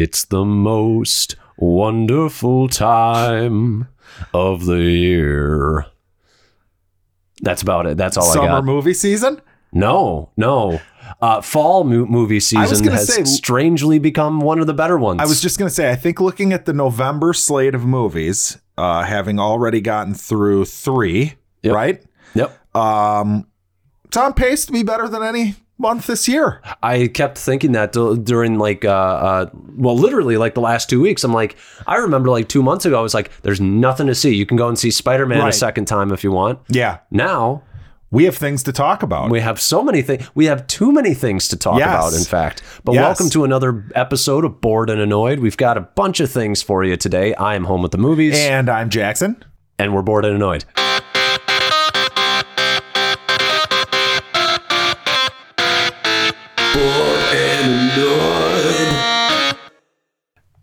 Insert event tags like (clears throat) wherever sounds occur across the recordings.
It's the most wonderful time of the year. That's about it. That's all I got. Summer movie season? no, no. Uh, fall mo- movie season has say- strangely become one of the better ones. I was just going to say, I think looking at the November slate of movies, uh, having already gotten through three, Yep. right? Yep. Um, it's on pace to be better than any month this year. I kept thinking that during like, uh, uh, well, literally like the last two weeks. I'm like, I remember like two months ago, I was like, there's nothing to see. You can go and see Spider Man a second time if you want. Yeah. Now We have things to talk about. we have so many things. We have too many things to talk Yes. about, in fact. But Yes. welcome to another episode of Bored and Annoyed. We've got a bunch of things for you today. I am home with the movies, and I'm Jackson. and we're bored and annoyed. Bored and annoyed.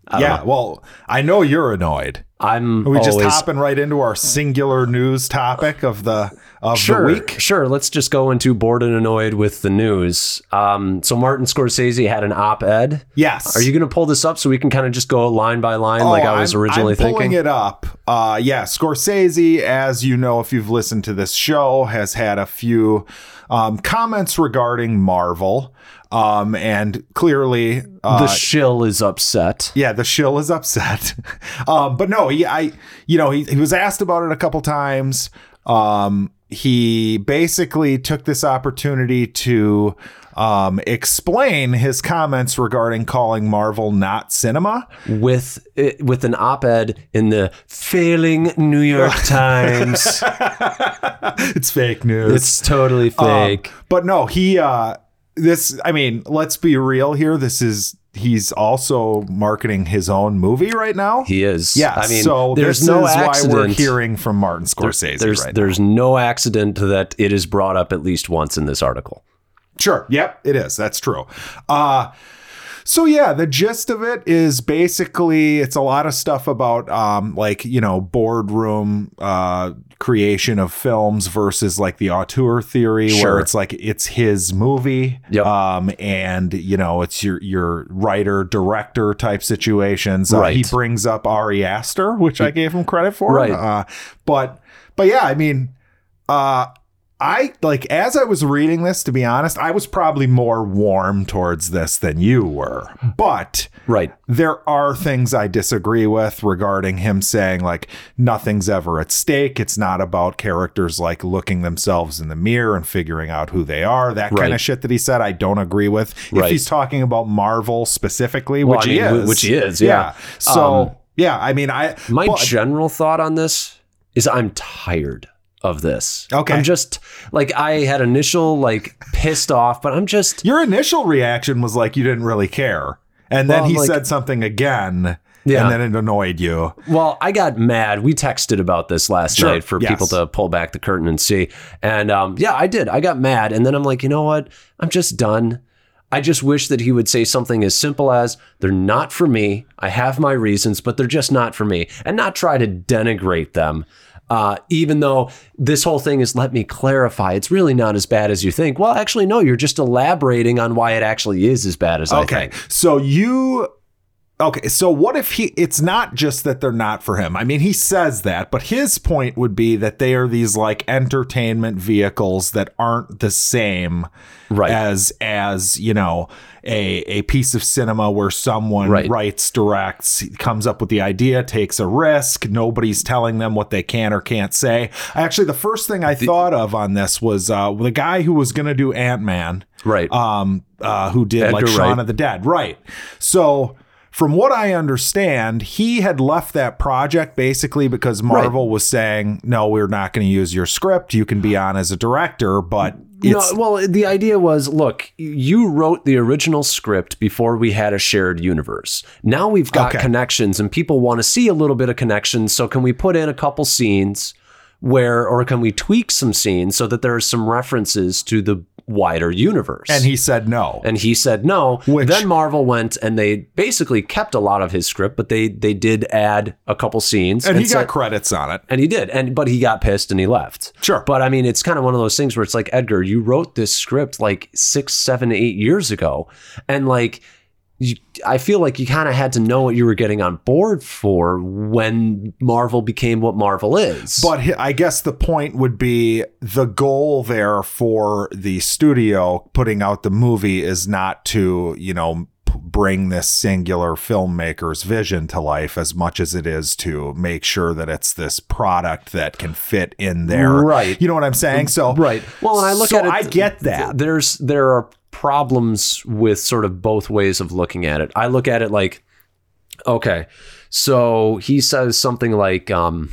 I Yeah. know. Well, I know you're annoyed. I'm Are we just hopping right into our singular news topic of the of sure, the week? Sure, let's just go into bored and annoyed with the news. Um, so Martin Scorsese had an op-ed. Yes. Are you going to pull this up so we can kind of just go line by line like I was Oh, I'm- originally I'm pulling thinking? it up. Uh, yeah, Scorsese, as you know, if you've listened to this show, has had a few um, comments regarding Marvel, um, and clearly, uh, the shill is upset. yeah, the shill is upset. (laughs) um, but no, he, I, you know, he, he was asked about it a couple times. Um, he basically took this opportunity to um, explain his comments regarding calling Marvel not cinema. with with an op-ed in the failing New York (laughs) Times. it's fake news. it's totally Um, fake. but no, he uh this I mean, let's be real here. This is he's also marketing his own movie right now. he is. yeah, I mean, so there's this no is accident. why we're hearing from Martin Scorsese there's right there's no accident that it is brought up at least once in this article. Sure. Yep, it is. That's true. Uh so yeah, the gist of it is basically it's a lot of stuff about um like, you know, boardroom uh creation of films versus like the auteur theory Sure. where it's like it's his movie Yep. um and you know, it's your your writer director type situations. Uh, Right. he brings up Ari Aster, which I gave him credit for. Right. Uh but but yeah, I mean uh I like as I was reading this, to be honest, I was probably more warm towards this than you were. But Right. there are things I disagree with regarding him saying like nothing's ever at stake. It's not about characters like looking themselves in the mirror and figuring out who they are. That kind of shit that he said, I don't agree with. If he's talking about Marvel specifically, Well, which I he mean, is, which he is, yeah. So Um, yeah, I mean, I My but- general thought on this is I'm tired of this. Okay. I'm just like I had initial like pissed off, but I'm just Your initial reaction was like you didn't really care. And then Well, he like- said something again. Yeah. And then it annoyed you. well, I got mad. We texted about this last Sure, night for yes. people to pull back the curtain and see. And um, yeah, I did. I got mad, and then I'm like, you know what? I'm just done. I just wish that he would say something as simple as, they're not for me. I have my reasons, but they're just not for me. And not try to denigrate them. Uh, even though this whole thing is, let me clarify, it's really not as bad as you think. Well, actually, no, you're just elaborating on why it actually is as bad as I Okay. think. So you Okay, so what if he it's not just that they're not for him. I mean, he says that, but his point would be that they are these like entertainment vehicles that aren't the same Right. as as, you know, a a piece of cinema where someone Right. writes, directs, comes up with the idea, takes a risk, nobody's telling them what they can or can't say. Actually, the first thing I thought of on this was uh the guy who was going to do Ant-Man Right. um, uh, who did like Edgar Shaun Wright. of the Dead. Right. So, from what I understand, he had left that project basically because Marvel was saying, no, we're not going to use your script. You can be on as a director, but it's. no, well, the idea was look, you wrote the original script before we had a shared universe. Now we've got Okay. connections and people want to see a little bit of connections. So, can we put in a couple scenes where, or can we tweak some scenes so that there are some references to the wider universe? and he said no. and he said no. Which- then Marvel went and they basically kept a lot of his script, but they they did add a couple scenes. And he said- got credits on it. and he did, and but he got pissed and he left. Sure. But I mean, it's kind of one of those things where it's like Edgar, you wrote this script like six, seven, eight years ago, and like you, I feel like you kind of had to know what you were getting on board for when Marvel became what Marvel is. But I guess the point would be the goal there for the studio putting out the movie is not to, you know, p- bring this singular filmmaker's vision to life as much as it is to make sure that it's this product that can fit in there. Right. You know what I'm saying? So right. Well, and I look so at it. I get that. There's there are problems with sort of both ways of looking at it. I look at it like, okay, so he says something like, um,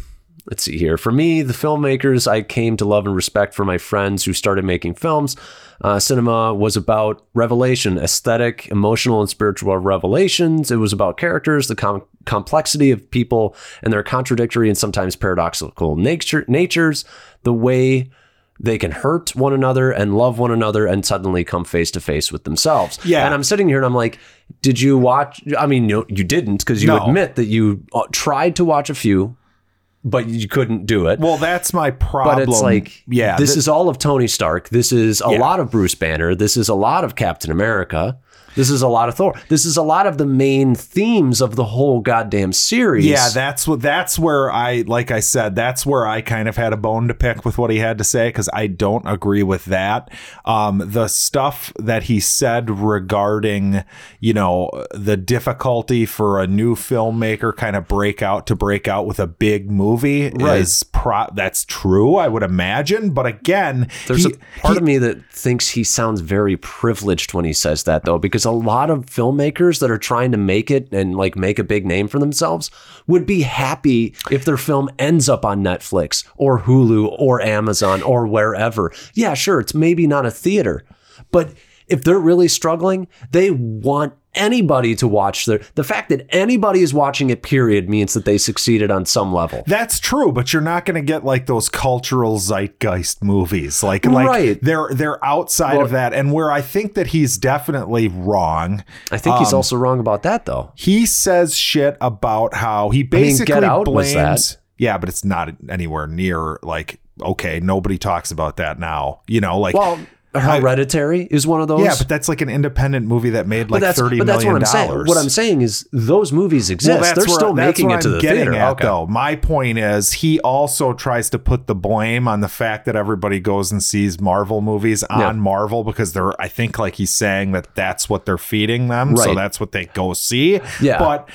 let's see here. For me, the filmmakers I came to love and respect for my friends who started making films. Uh, cinema was about revelation, aesthetic, emotional, and spiritual revelations. It was about characters, the com- complexity of people, and their contradictory and sometimes paradoxical nature natures. The way they can hurt one another and love one another and suddenly come face to face with themselves. Yeah. And I'm sitting here and I'm like, did you watch? I mean, you, you didn't because you No. admit that you uh, tried to watch a few, but you couldn't do it. well, that's my problem. but it's like, yeah, this th- is all of Tony Stark. This is a Yeah. lot of Bruce Banner. This is a lot of Captain America. This is a lot of Thor. This is a lot of the main themes of the whole goddamn series. Yeah, that's what that's where I like I said, that's where I kind of had a bone to pick with what he had to say cuz I don't agree with that. Um the stuff that he said regarding, you know, the difficulty for a new filmmaker kind of break out to break out with a big movie Right. is pro- that's true, I would imagine, but again, There's he- a part he- of me that thinks he sounds very privileged when he says that, though, because a lot of filmmakers that are trying to make it and like make a big name for themselves would be happy if their film ends up on Netflix or Hulu or Amazon or wherever. Yeah, sure, it's maybe not a theater, but if they're really struggling, they want anybody to watch their the fact that anybody is watching it period means that they succeeded on some level That's true, but you're not going to get like those cultural zeitgeist movies. Like, like Right. they're they're outside Well- of that, and where I think that he's definitely wrong. i think he's Um, also wrong about that though He says shit about how he mean, basically Out was blames. Yeah, but it's not anywhere near like okay. Nobody talks about that now. You know, like Well, Hereditary is one of those. yeah, but that's like an independent movie that made like but that's thirty but that's million what I'm saying. What I'm saying is those movies exist. They're where- still making it to I'm the getting theater. At, okay. Though my point is, he also tries to put the blame on the fact that everybody goes and sees Marvel movies on Yeah. Marvel because they're. I think like he's saying that that's what they're feeding them, so that's what they go see. Yeah. but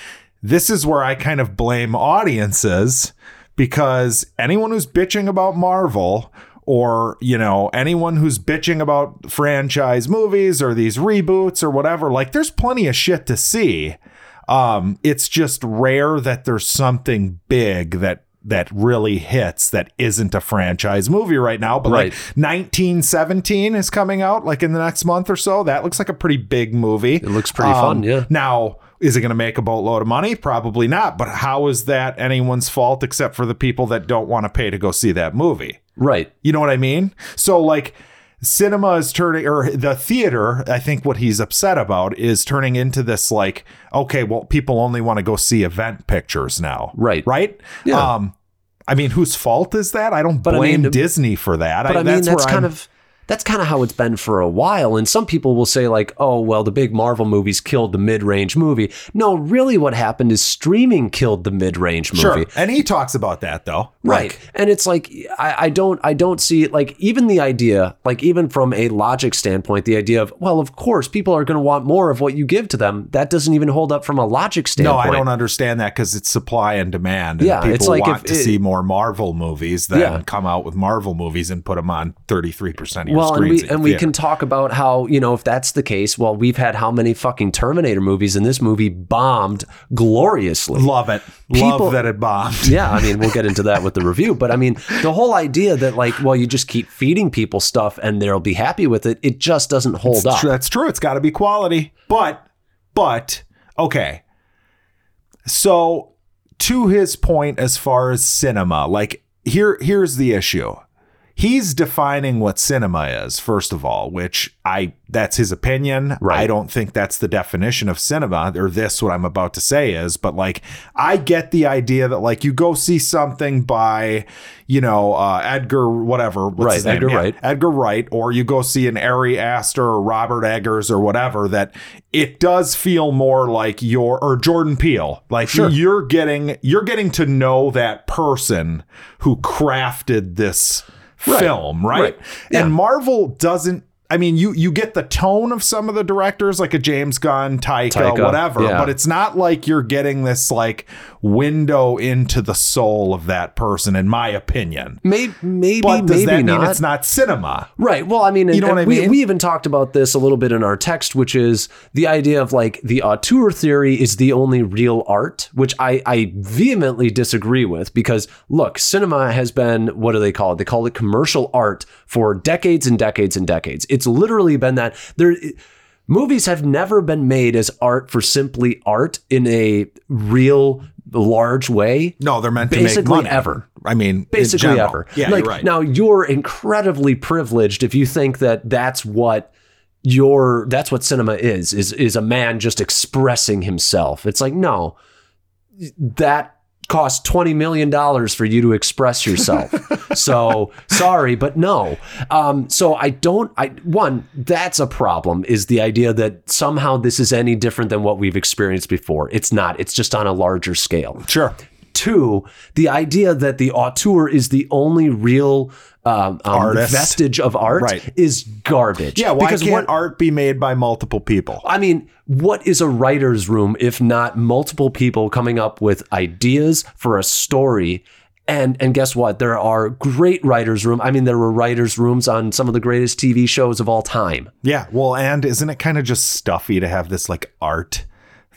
this is where I kind of blame audiences because anyone who's bitching about Marvel. Or, you know, anyone who's bitching about franchise movies or these reboots or whatever, like there's plenty of shit to see. Um, it's just rare that there's something big that that really hits that isn't a franchise movie right now. But Right. like 1917 is coming out like in the next month or so. That looks like a pretty big movie. It looks pretty fun, yeah. Now, is it going to make a boatload of money? Probably not. But how is that anyone's fault except for the people that don't want to pay to go see that movie? Right. You know what I mean? So like cinema is turning or the theater, I think what he's upset about is turning into this like, okay, well, people only want to go see event pictures now. Right. Right? Yeah. Um I mean, whose fault is that? I don't But I blame mean, Disney for that. But I, mean, that's, where kind I'm- of that's kind of how it's been for a while. And some people will say like, "Oh, well, the big Marvel movies killed the mid-range movie." No, really, what happened is streaming killed the mid-range movie. sure. And he talks about that though. Right. Like, and it's like I, I don't I don't see it like even the idea, like even from a logic standpoint, the idea of, well, of course, people are gonna want more of what you give to them. That doesn't even hold up from a logic standpoint. no. I don't understand that because it's supply and demand. And Yeah, people it's like want if to it- see more Marvel movies than Yeah. come out with Marvel movies and put them on 33% of your well, and we and we theater. can talk about how you know if that's the case. Well, we've had how many fucking Terminator movies, and this movie bombed gloriously. Love it. People- Love that it bombed. (laughs) yeah, I mean, we'll get into that with the review, but I mean, the whole idea that like, well, you just keep feeding people stuff and they'll be happy with it, it just doesn't hold up. Tr- That's true. It's got to be quality. But, but, okay. So, to his point, as far as cinema, like here, here's the issue. He's defining what cinema is, first of all, which I that's his opinion. Right. I don't think that's the definition of cinema or this what I'm about to say is, but like I get the idea that like you go see something by, you know, uh, Edgar whatever, what's Right, his name? Edgar Yeah, Wright. Edgar Wright, or you go see an Ari Aster or Robert Eggers or whatever, that it does feel more like you're or Jordan Peele. Like Sure. you're getting you're getting to know that person who crafted this film, right? Right. Yeah. And Marvel doesn't I mean, you you get the tone of some of the directors, like a James Gunn, Taika, Taika, whatever, yeah. but it's not like you're getting this like window into the soul of that person, in my opinion. Maybe, maybe, But does maybe that mean not. it's not cinema? Right. Well, I mean, You know what I we, mean? we even talked about this a little bit in our text, which is the idea of like the auteur theory is the only real art, which I, I vehemently disagree with because look, cinema has been, what do they call it? They call it commercial art for decades and decades and decades. It's literally been that there. Movies have never been made as art for simply art in a real large way. No, they're meant to make Basically money. ever. I mean, basically ever. Yeah, like you're right. now you're incredibly privileged if you think that that's what your that's what cinema is is is a man just expressing himself. It's like no, that cost 20 million dollars for you to express yourself. (laughs) so sorry, but no. Um, so I don't. I one that's a problem is the idea that somehow this is any different than what we've experienced before. It's not. It's just on a larger scale. sure. Two, the idea that the auteur is the only real um, um, vestige of art Right. is garbage. Yeah, why because can't what, art be made by multiple people? I mean, what is a writer's room if not multiple people coming up with ideas for a story? And and guess what? There are great writers' room. I mean, there were writers' rooms on some of the greatest TV shows of all time. Yeah, well, and isn't it kind of just stuffy to have this like art?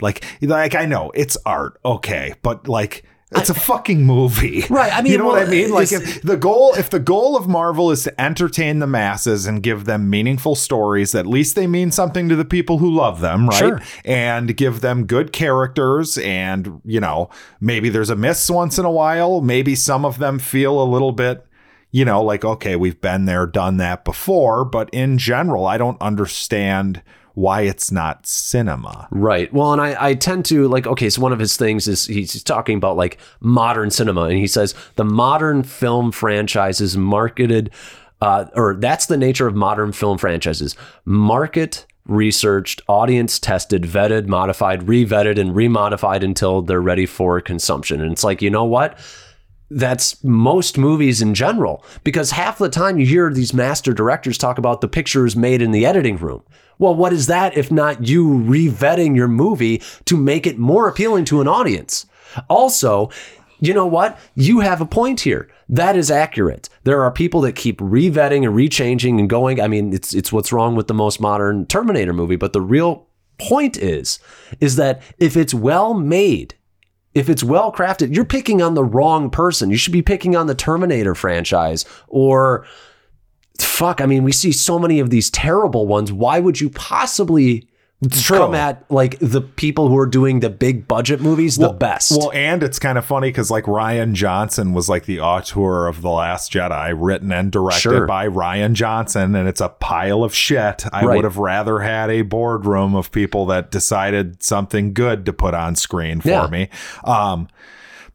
Like, like I know it's art, okay, but like it's a fucking movie, Right, I mean, you know what I mean? Like, if the goal, if the goal of Marvel is to entertain the masses and give them meaningful stories, at least they mean something to the people who love them, right? Sure. And give them good characters, and you know, maybe there's a miss once in a while. Maybe some of them feel a little bit you know, like, okay, we've been there, done that before. But in general, I don't understand why it's not cinema. Right. Well, and I, I tend to like, okay, so one of his things is he's talking about like modern cinema. And he says the modern film franchises marketed, uh, or that's the nature of modern film franchises market researched, audience tested, vetted, modified, re vetted, and remodified until they're ready for consumption. And it's like, you know what? that's most movies in general because half the time you hear these master directors talk about the pictures made in the editing room. Well, what is that if not you revetting your movie to make it more appealing to an audience? Also, you know what? You have a point here. That is accurate. There are people that keep revetting and rechanging and going. I mean, it's it's what's wrong with the most modern Terminator movie, but the real point is is that if it's well made, if it's well crafted, you're picking on the wrong person. You should be picking on the Terminator franchise or fuck. I mean, we see so many of these terrible ones. Why would you possibly come at like the people who are doing the big budget movies the best? Well, and it's kind of funny because like Rian Johnson was like the auteur of The Last Jedi, written and directed Sure. by Rian Johnson, and it's a pile of shit. I Right. would have rather had a boardroom of people that decided something good to put on screen for Yeah. me. Um,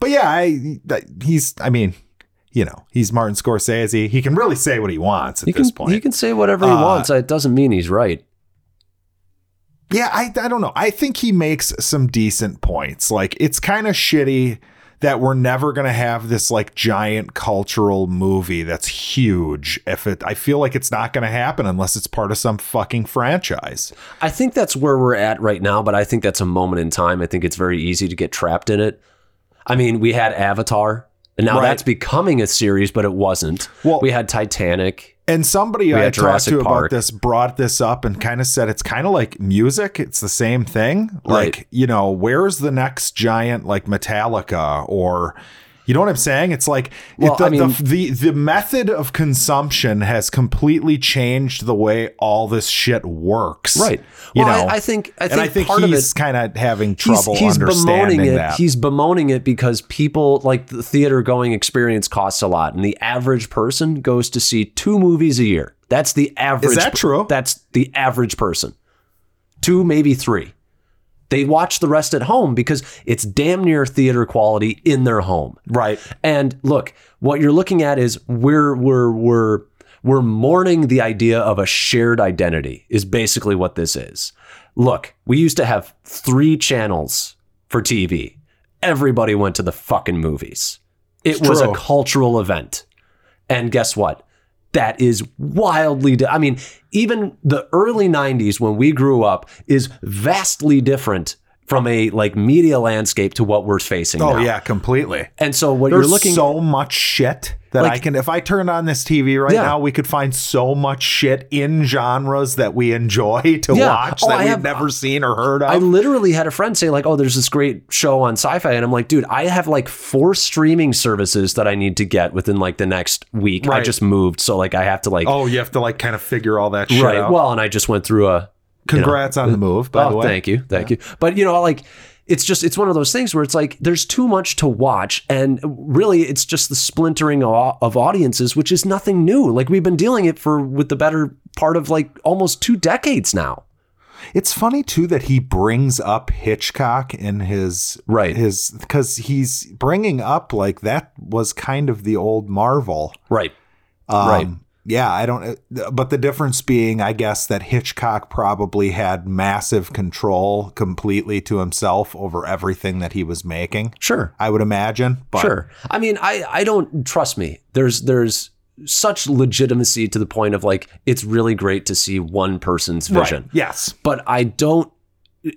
but yeah, I he's. I mean. You know, he's Martin Scorsese. He can really say what he wants at he this can point. he can say whatever he Uh, wants. It doesn't mean he's right. Yeah, I, I don't know. I think he makes some decent points. Like, it's kind of shitty that we're never going to have this like giant cultural movie that's huge. If it, I feel like it's not going to happen unless it's part of some fucking franchise. I think that's where we're at right now, but I think that's a moment in time. I think it's very easy to get trapped in it. I mean, we had Avatar, and now Right. that's becoming a series, but it wasn't. Well- we had Titanic. And somebody I had talked Jurassic to about this brought this up and kind of said it's kind of like music. It's the same thing. Right. Like, you know, where's the next giant like Metallica or, You know what I'm saying? It's like Well, it, the, I mean- the, the the method of consumption has completely changed the way all this shit works. Right. You Well, know, I, I think I think, I think part he's of it kind of having trouble he's understanding bemoaning it. that. He's bemoaning it because people like the theater going experience costs a lot, and the average person goes to see two movies a year. That's the average. Is that true? That's the average person. Two, maybe three. They watch the rest at home because it's damn near theater quality in their home. right. And look, what you're looking at is we're we're we're we're mourning the idea of a shared identity is basically what this is. Look, we used to have three channels for TV. Everybody went to the fucking movies. It was true. a cultural event. And guess what? That is wildly. Di- I mean, even the early '90s when we grew up is vastly different from a like media landscape to what we're facing Oh now. yeah, completely. And so what There's you're looking so much shit that Like- I can. If I turned on this TV right Yeah. now, we could find so much shit in genres that we enjoy (laughs) to Yeah. watch Oh, that I we've have- never seen or heard of. I literally had a friend say like, "Oh, there's this great show on Sci-Fi," and I'm like, "Dude, I have like four streaming services that I need to get within like the next week. I just moved, so like I have to like oh, you have to like kind of figure all that shit right. out. Well, and I just went through a Congrats on the move, by oh, the way. thank you, thank you. But you know, like it's just it's one of those things where it's like there's too much to watch, and really it's just the splintering of, of audiences, which is nothing new. Like we've been dealing it for with the better part of like almost two decades now. It's funny too that he brings up Hitchcock in his Right. his because he's bringing up like that was kind of the old Marvel. Right. Um, Right. Yeah, I don't. Uh, but the difference being, I guess, that Hitchcock probably had massive control completely to himself over everything that he was making. Sure. I would imagine. But Sure. I mean, I I don't trust me. There's there's such legitimacy to the point of like it's really great to see one person's Right. vision. Yes. But I don't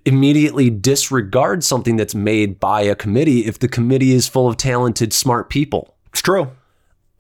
immediately disregard something that's made by a committee if the committee is full of talented smart people. It's true.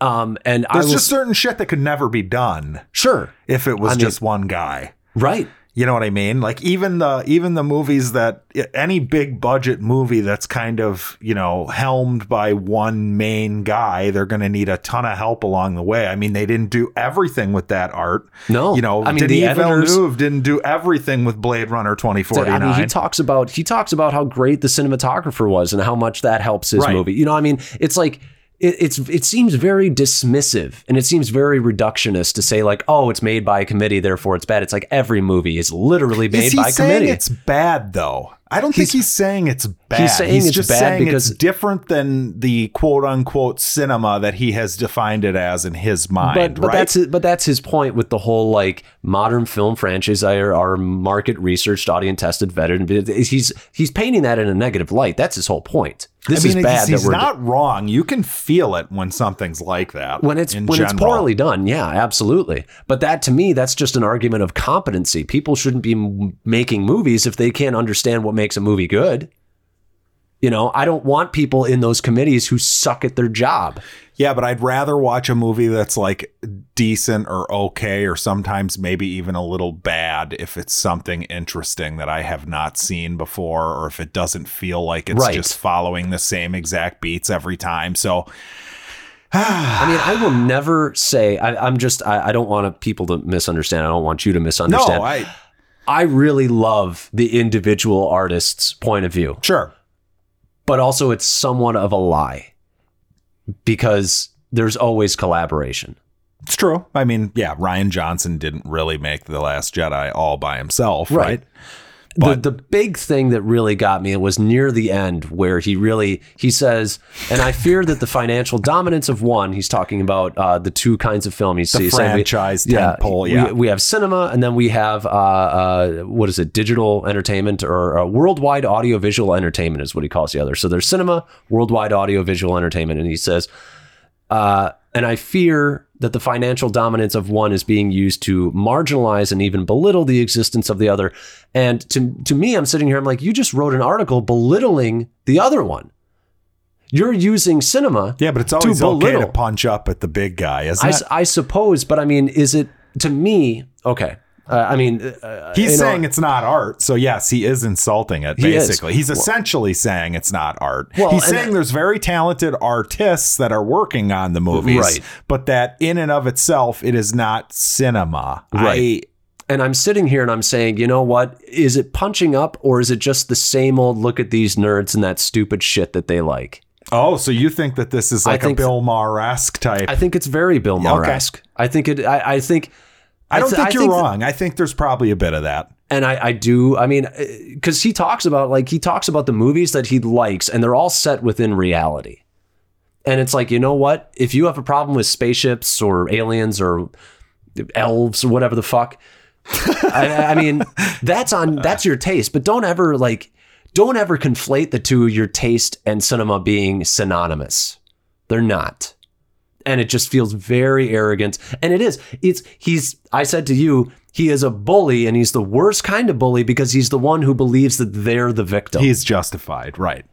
Um and I There's was just certain shit that could never be done sure. if it was I mean- just one guy. Right. You know what I mean? Like even the even the movies that any big budget movie that's kind of, you know, helmed by one main guy, they're going to need a ton of help along the way. I mean, they didn't do everything with that art. No. You know, I mean, the Denis editors- Villeneuve didn't do everything with Blade Runner 2049. I mean, he talks about he talks about how great the cinematographer was and how much that helps his Right. movie. You know, I mean, it's like it, it's it seems very dismissive and it seems very reductionist to say like, oh, it's made by a committee, therefore it's bad. It's like every movie is literally made Is by a saying committee. it's bad though? I don't think he's saying it's bad. he's saying it's just bad saying because- it's different than the quote unquote cinema that he has defined it as in his mind. but but right? that's his, but that's his point with the whole like modern film franchise are, are market researched, audience tested, vetted. He's he's painting that in a negative light. That's his whole point. This I mean, is bad. He's, not wrong. You can feel it when something's like that. when it's when it's poorly done yeah absolutely but that to me that's just an argument of competency people shouldn't be m- making movies if they can't understand what makes a movie good you know i don't want people in those committees who suck at their job Yeah, but I'd rather watch a movie that's like decent or okay, or sometimes maybe even a little bad if it's something interesting that I have not seen before, or if it doesn't feel like it's Right. just following the same exact beats every time. So (sighs) i mean i will never say I, i'm just I, I don't want people to misunderstand i don't want you to misunderstand. no, I I really love the individual artist's point of view sure. But also it's somewhat of a lie because there's always collaboration It's true. I mean, yeah, Rian Johnson didn't really make The Last Jedi all by himself, right? Right. The the big thing that really got me was near the end where he really he says, and I fear that the financial dominance of one. He's talking about uh, the two kinds of film you see. He's we- franchise tentpole, we- yeah. We, have cinema, and then we have uh, uh, what is it? Digital entertainment or uh, worldwide audiovisual entertainment is what he calls the other. So there's cinema, worldwide audiovisual entertainment, and he says. Uh, and I fear that the financial dominance of one is being used to marginalize and even belittle the existence of the other. And to to me, I'm sitting here, I'm like, you just wrote an article belittling the other one. You're using cinema. Yeah, but it's to always okay to punch up at the big guy, isn't I, it? I suppose, but I mean, is it to me? Okay, Uh, I mean, uh, He's you know, saying it's not art, so yes, he is insulting it. He. Basically, he's essentially saying it's not art. Well, he's saying there's very talented artists that are working on the movies, Right. But that in and of itself, it is not cinema. Right. and I'm sitting here and I'm saying, you know what? Is it punching up or is it just the same old look at these nerds and that stupid shit that they like? Oh, so you think that this is I like a think- Bill Maher esque type? I think it's very Bill Maher esque. I think it. I, I think. I don't th- think you're that- wrong. I think there's probably a bit of that. and I, I do. I mean, uh, because he talks about like he talks about the movies that he likes, and they're all set within reality. And it's like, you know what? If you have a problem with spaceships or aliens or elves or whatever the fuck, (laughs) I, I mean, that's on that's your taste. But don't ever like, don't ever conflate the two, your taste and cinema being synonymous. They're not. And it just feels very arrogant. And it is. It's he's I said to you, he is a bully and he's the worst kind of bully because he's the one who believes that they're the victim. He's justified, right?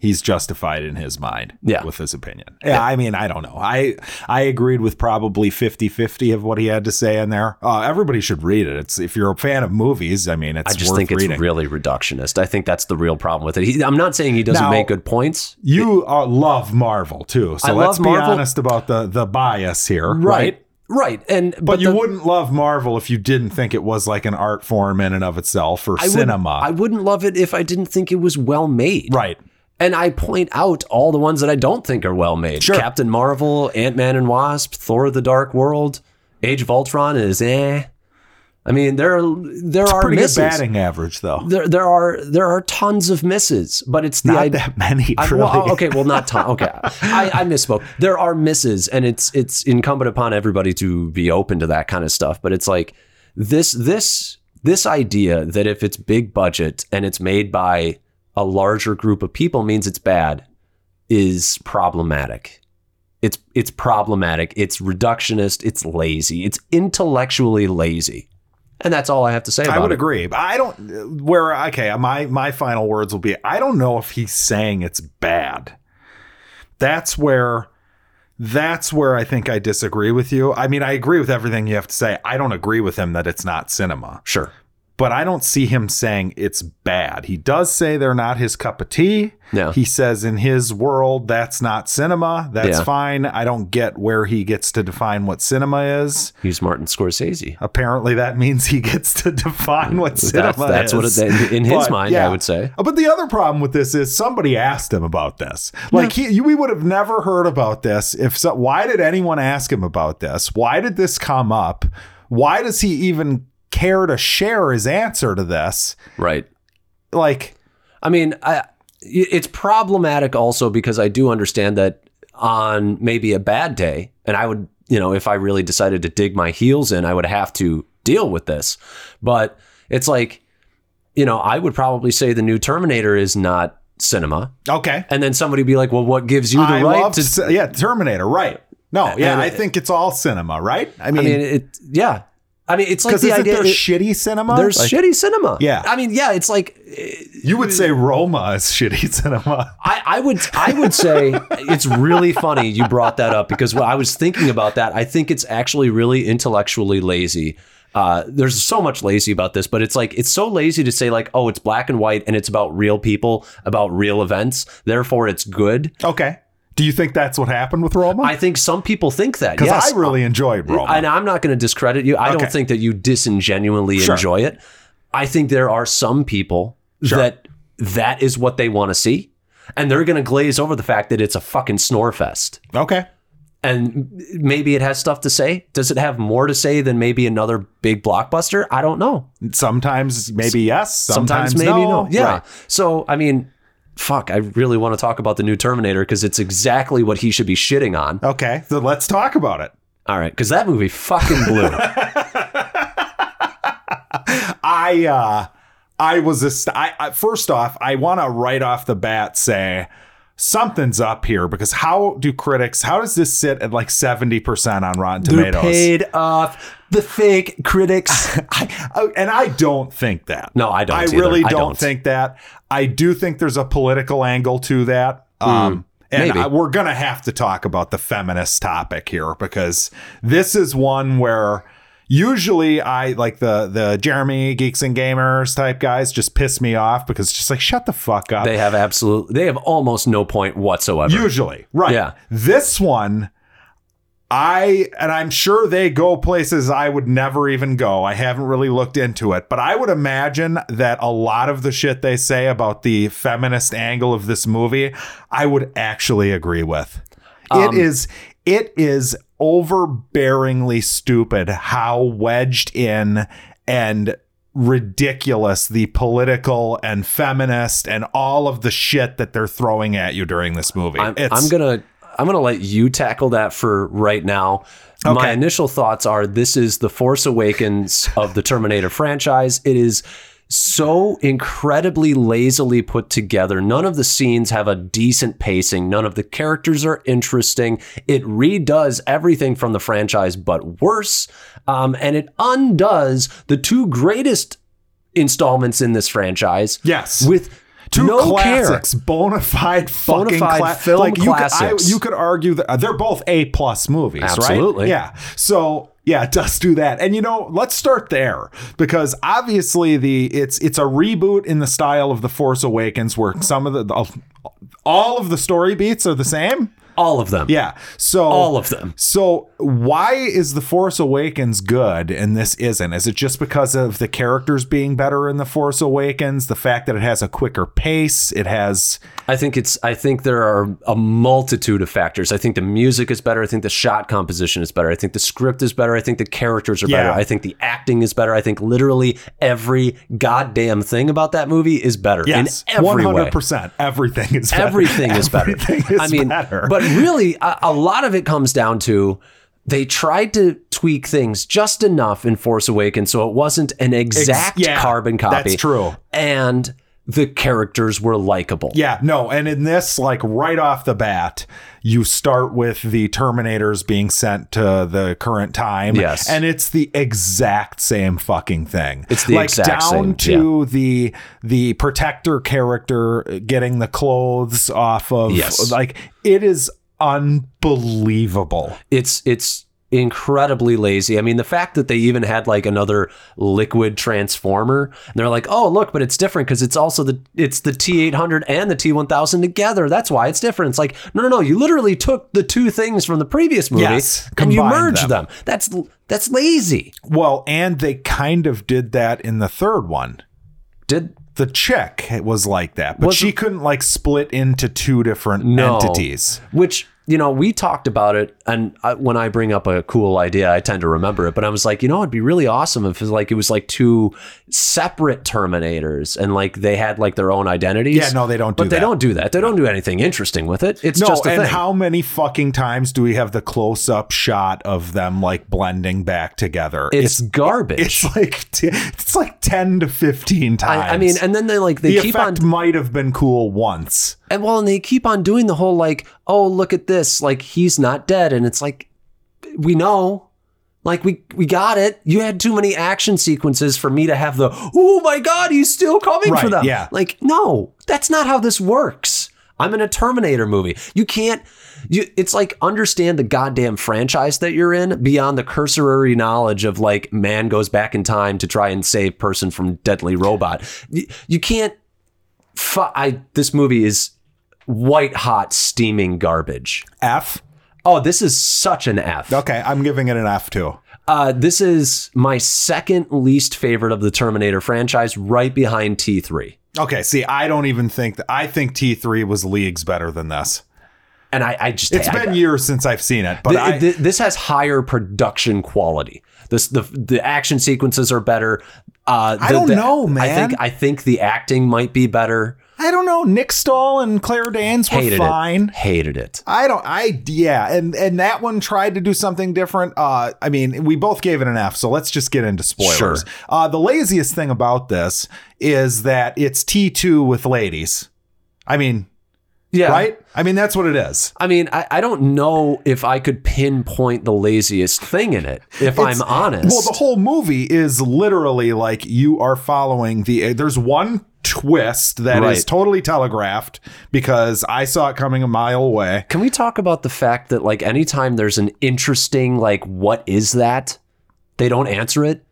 He's justified in his mind Yeah. with his opinion. Yeah, I mean, I don't know. I I agreed with probably 50-50 of what he had to say in there. Uh, everybody should read it. It's if you're a fan of movies, I mean, it's I just think reading. it's really reductionist. I think that's the real problem with it. He, I'm not saying he doesn't Now- make good points. you uh, love Marvel too, so I let's be Marvel. honest about the the bias here, right? Right. And but, But, you the- wouldn't love Marvel if you didn't think it was like an art form in and of itself or I would- cinema, I wouldn't love it if I didn't think it was well made. right? And I point out all the ones that I don't think are well made. Sure. Captain Marvel, Ant Man and Wasp, Thor: The Dark World, Age of Ultron is eh. I mean, there are there are Pretty misses. good batting average though. There there are there are tons of misses, but it's the Not idea. that many, I- really. well, okay, well, not ton. Okay, (laughs) I, I misspoke. There are misses, and it's it's incumbent upon everybody to be open to that kind of stuff. But it's like this this this idea that if it's big budget and it's made by a larger group of people means it's bad is problematic. It's it's problematic. It's reductionist. It's lazy. It's intellectually lazy, and that's all I have to say about I would it. agree. I don't where okay, my my final words will be I don't know if he's saying it's bad. That's where that's where I think I disagree with you. I mean, I agree with everything you have to say. I don't agree with him that it's not cinema. Sure. But I don't see him saying it's bad. He does say they're not his cup of tea. Yeah. He says in his world that's not cinema. That's Yeah. fine. I don't get where he gets to define what cinema is. He's Martin Scorsese. Apparently, that means he gets to define what cinema That's, that's what is. it, in his But, mind, yeah. I would say. But the other problem with this is somebody asked him about this. Like he, we would have never heard about this if. So, why did anyone ask him about this? Why did this come up? Why does he even care to share his answer to this? Right. Like, I mean, I, it's problematic also because I do understand that on maybe a bad day, and I would, you know, if I really decided to dig my heels in, I would have to deal with this. But it's like, you know, I would probably say the new Terminator is not cinema. okay, And then somebody would be like, well, what gives you the I right to. ci- yeah, Terminator, right? No, yeah, And- I think it's all cinema, right? I I mean, mean, it, yeah. I mean, it's like the isn't idea. there it- shitty cinema? there's Like, shitty cinema. Yeah. I mean, yeah, it's like You would say Roma is shitty (laughs) cinema. I, I would I would say it's really funny you brought that up because when I was thinking about that, I think it's actually really intellectually lazy. Uh, there's so much lazy about this, but it's like it's so lazy to say like, oh, it's black and white and it's about real people, about real events, therefore it's good. Okay. Do you think that's what happened with Roma? I think some people think that. Because Yes, I really enjoyed Roma. and I'm not going to discredit you. I Okay. don't think that you disingenuinely Sure. enjoy it. I think there are some people that that is what they want to see, and they're going to glaze over the fact that it's a fucking snore fest. okay. And maybe it has stuff to say. Does it have more to say than maybe another big blockbuster? I don't know. Sometimes maybe yes. Sometimes, maybe no. no. Yeah. Right. So I mean, fuck. I really want to talk about the new Terminator because it's exactly what he should be shitting on. Okay. So let's talk about it. All right, because that movie fucking blew. (laughs) I uh I was a st- I, I first off, I want to right off the bat say something's up here because how do critics how does this sit at like 70% on Rotten They're Tomatoes? paid off the fake critics. (laughs) I, I- and I don't think that. No, I don't I either. really I don't, don't. think that. I do think there's a political angle to that. Um, and. I, we're gonna have to talk about the feminist topic here because this is one where usually I like the the Jeremy Geeks and Gamers type guys just piss me off because it's just like shut the fuck up. They have absolute. They have almost no point whatsoever. Usually, right? Yeah. This one, I and I'm sure they go places I would never even go. I haven't really looked into it, but I would imagine that a lot of the shit they say about the feminist angle of this movie, I would actually agree with. Um, it is it is overbearingly stupid how wedged in and ridiculous the political and feminist and all of the shit that they're throwing at you during this movie. I'm, I'm gonna I'm gonna let you tackle that for right now. My initial thoughts are this is the Force Awakens of the Terminator franchise. It is so incredibly lazily put together. None of the scenes have a decent pacing. None of the characters are interesting. It redoes everything from the franchise, but worse. Um, and it undoes the two greatest installments in this franchise. Yes. With Two no care. classics, bona fide fucking fide cla- film like you Could, classics. I, you could argue that they're both A plus movies, Absolutely. right? Yeah. So yeah, it does do that. And you know, let's start there because obviously the it's it's a reboot in the style of the Force Awakens, where mm-hmm. some of the, the all of the story beats are the same. All of them. Yeah. So All of them. So why is The Force Awakens good and this isn't? Is it just because of the characters being better in The Force Awakens? The fact that it has a quicker pace? It has I think it's. I think there are a multitude of factors. I think the music is better. I think the shot composition is better. I think the script is better. I think the characters are better. I think the acting is better. I think literally every goddamn thing about that movie is better yes, in every one way. hundred percent. Everything is better. Everything is better. Everything is I mean, better. but really, a, a lot of it comes down to they tried to tweak things just enough in Force Awakens so it wasn't an exact yeah, carbon copy. that's true. And the characters were likable. Yeah, no, and in this, like right off the bat, you start with the Terminators being sent to the current time. Yes. And it's the exact same fucking thing. It's the like exact down same, to the the protector character getting the clothes off of Yes. like it is unbelievable. it's it's incredibly lazy. I mean, the fact that they even had like another liquid transformer, and they're like, "Oh, look, but it's different because it's also the it's the T800 and the T1000 together. That's why it's different." It's like, "No, no, no, you literally took the two things from the previous movie Yes, and you merged them. them. That's that's lazy." Well, and they kind of did that in the third one. Did The chick was like that, but Was- she couldn't like split into two different No. entities. Which you know, we talked about it, and I, when I bring up a cool idea, I tend to remember it. But I was like, you know, it'd be really awesome if it was like it was like two separate Terminators, and like they had like their own identities. Yeah, no, they don't do But they that. don't do that. They don't do anything interesting with it. It's No, just a and thing. how many fucking times do we have the close up shot of them like blending back together? it's, garbage. it's like t- it's like ten to fifteen times. I, I mean, and then they like they the keep on might have been cool once. And well, and they keep on doing the whole like, oh, look at this, like he's not dead, and it's like, we know, like we we got it. You had too many action sequences for me to have the, oh my god, he's still coming for them. yeah. like no, that's not how this works. I'm in a Terminator movie. You can't. You, it's like understand the goddamn franchise that you're in beyond the cursory knowledge of like man goes back in time to try and save person from deadly robot. You, you can't fu- I this movie is white hot steaming garbage. F. Oh, this is such an F. Okay, I'm giving it an F too. Uh, this is my second least favorite of the Terminator franchise, right behind T3. Okay, see, I don't even think that I think T3 was leagues better than this. And I, I just It's I- been years since I've seen it, but Th- I, th- this has higher production quality. This the the action sequences are better. Uh, I don't the- know, I man. think I think the acting might be better. I don't know. Nick Stahl and Claire Danes were Hated fine. it. Hated it. I don't. I yeah, and and that one tried to do something different. Uh, I mean, we both gave it an F, so let's just get into spoilers. Sure. Uh, the laziest thing about this is that it's T two with ladies. I mean, Yeah. right? I mean, that's what it is. I mean, I, I don't know if I could pinpoint the laziest thing in it, if I'm honest. Well, the whole movie is literally like you are following the. There's one twist that is Right. totally telegraphed because I saw it coming a mile away. Can we talk about the fact that like anytime there's an interesting like what is that? they don't answer it.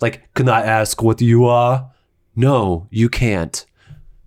Like, can I ask what you are? No, you can't.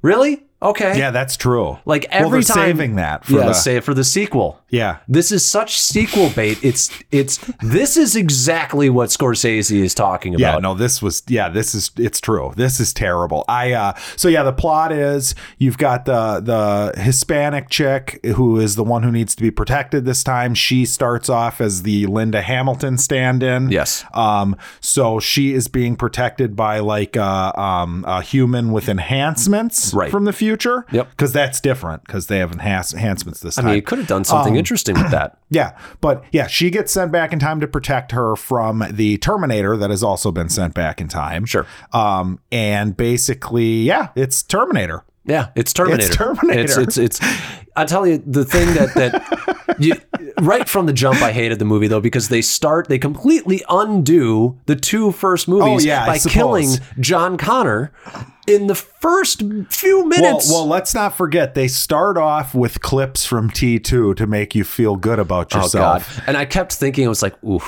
Really? Okay. Yeah, that's true. Like well, every they're time, saving that for yeah, the say for the sequel. yeah. This is such sequel bait. It's it's this is exactly what Scorsese is talking about. Yeah, no, this was yeah, this is it's true. This is terrible. I uh so yeah, the plot is you've got the the Hispanic chick who is the one who needs to be protected this time. She starts off as the Linda Hamilton stand-in. Yes. Um so she is being protected by like uh um a human with enhancements Right. from the future. Yep. Cuz that's different cuz they have enhance- enhancements this time. I mean, you could have done Um, something interesting with that. (clears throat) Yeah, but yeah, she gets sent back in time to protect her from the Terminator that has also been sent back in time. Sure. Um, and basically, yeah, it's Terminator. Yeah, it's Terminator. It's Terminator. It's it's. it's I tell you the thing that that (laughs) you, right from the jump, I hated the movie though because they start they completely undo the two first oh, movies Oh, yeah, by killing John Connor in the first few minutes. well, let's not forget they start off with clips from T2 to make you feel good about oh, yourself. oh god! yourself. And I kept thinking, I was like, ooh,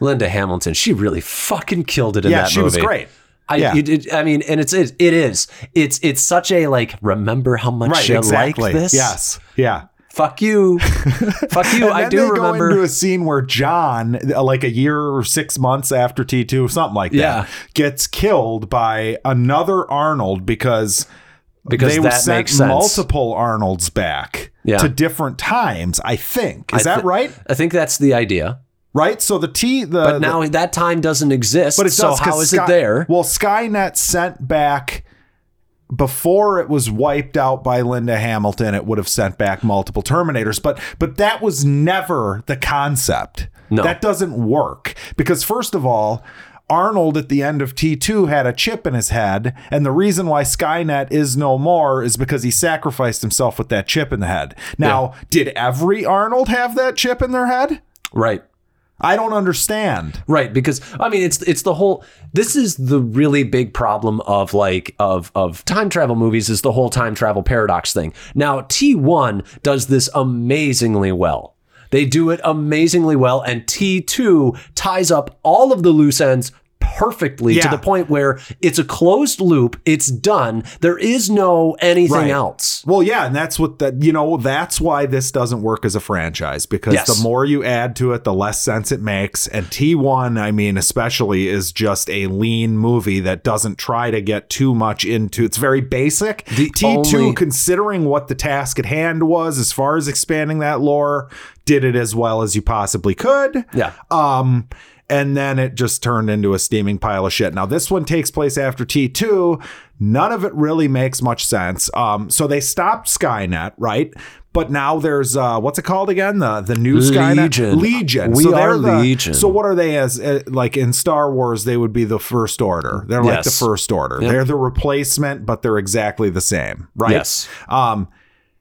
Linda Hamilton, she really fucking killed it in Yeah, that movie. Yeah, she was great. I, Yeah. did- I mean, and it's it, it is. It's it's such a like. Remember how much Right, you exactly. like this? Yes. Yeah. Fuck you. (laughs) Fuck you. I do remember. into a scene where John, like a year or six months after T2, something like that, gets killed by another Arnold because Because they that sent makes sense. multiple Arnolds back Yeah. to different times. I think is I that right? I think that's the idea. Right. So the T, the But now that time doesn't exist. but it so does. how 'cause is Sky- it there? Well, Skynet sent back. Before it was wiped out by Linda Hamilton, it would have sent back multiple Terminators, but but that was never the concept. No. That doesn't work because first of all, Arnold at the end of T2 had a chip in his head, and the reason why Skynet is no more is because he sacrificed himself with that chip in the head. Now, did every Arnold have that chip in their head? right. I don't understand. Right, because I mean it's it's the whole this is the really big problem of like of of time travel movies is the whole time travel paradox thing. Now T1 does this amazingly well. They do it amazingly well and T2 ties up all of the loose ends perfectly to the point where it's a closed loop, it's done. There is no anything Right. else. Well, yeah, and that's what that you know that's why this doesn't work as a franchise because Yes. the more you add to it, the less sense it makes. And T1, I mean, especially is just a lean movie that doesn't try to get too much into. It's very basic. T2, only- considering what the task at hand was as far as expanding that lore, did it as well as you possibly could. Yeah. Um, and then it just turned into a steaming pile of shit. Now this one takes place after T2. None of it really makes much sense. Um, so they stopped Skynet, right? But now there's uh, what's it called again? The the new Skynet Legion. Legion. We so are the- Legion. So what are they as uh, like in Star Wars? They would be the First Order. They're like Yes. the First Order. They're the replacement, but they're exactly the same, right? Yes. Um,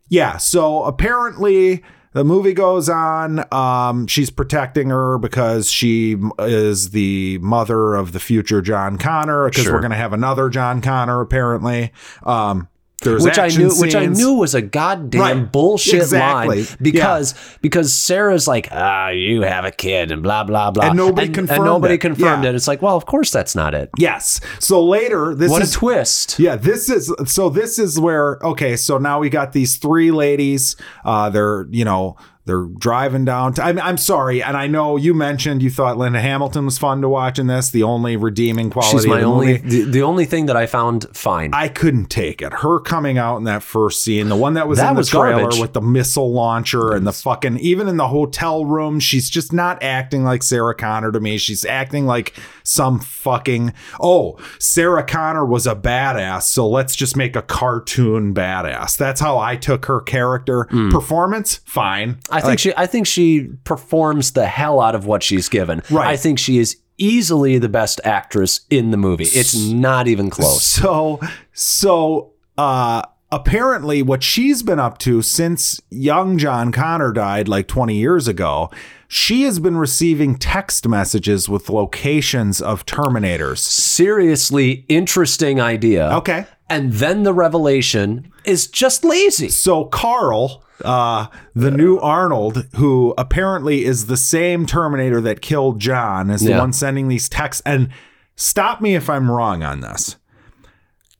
yeah. So apparently the movie goes on. Um, she's protecting her because she is the mother of the future John Connor. Because Sure. we're gonna have another John Connor apparently. Um, there's which I knew, which I knew was a goddamn Right. bullshit Exactly. line because because Sarah's like, ah, you have a kid and blah blah blah, And nobody confirmed and nobody it. confirmed Yeah. it. It's like, well, of course that's not it. Yes. So later, this What is a twist! Yeah, this is so this is where okay, so now we got these three ladies. Uh they're, you know, they're driving down to, I'm, I'm sorry, and I know you mentioned you thought Linda Hamilton was fun to watch in this, the only redeeming quality She's my the only the, the only thing that I found fine. I couldn't take it. Her coming out in that first scene, the one that was That in the was trailer garbage. with the missile launcher and the fucking even in the hotel room, she's just not acting like Sarah Connor to me. She's acting like some fucking oh, Sarah Connor was a badass, so let's just make a cartoon badass. That's how I took her character. Hmm. Performance, fine. I think she I think she performs the hell out of what she's given. Right. I think she is easily the best actress in the movie. It's not even close. So, so, uh, apparently what she's been up to since young John Connor died like 20 years ago, she has been receiving text messages with locations of Terminators. Seriously interesting idea. Okay. And then the revelation is just lazy. So Carl, uh, the new Arnold, who apparently is the same Terminator that killed John, is the Yeah. one sending these texts. And stop me if I'm wrong on this.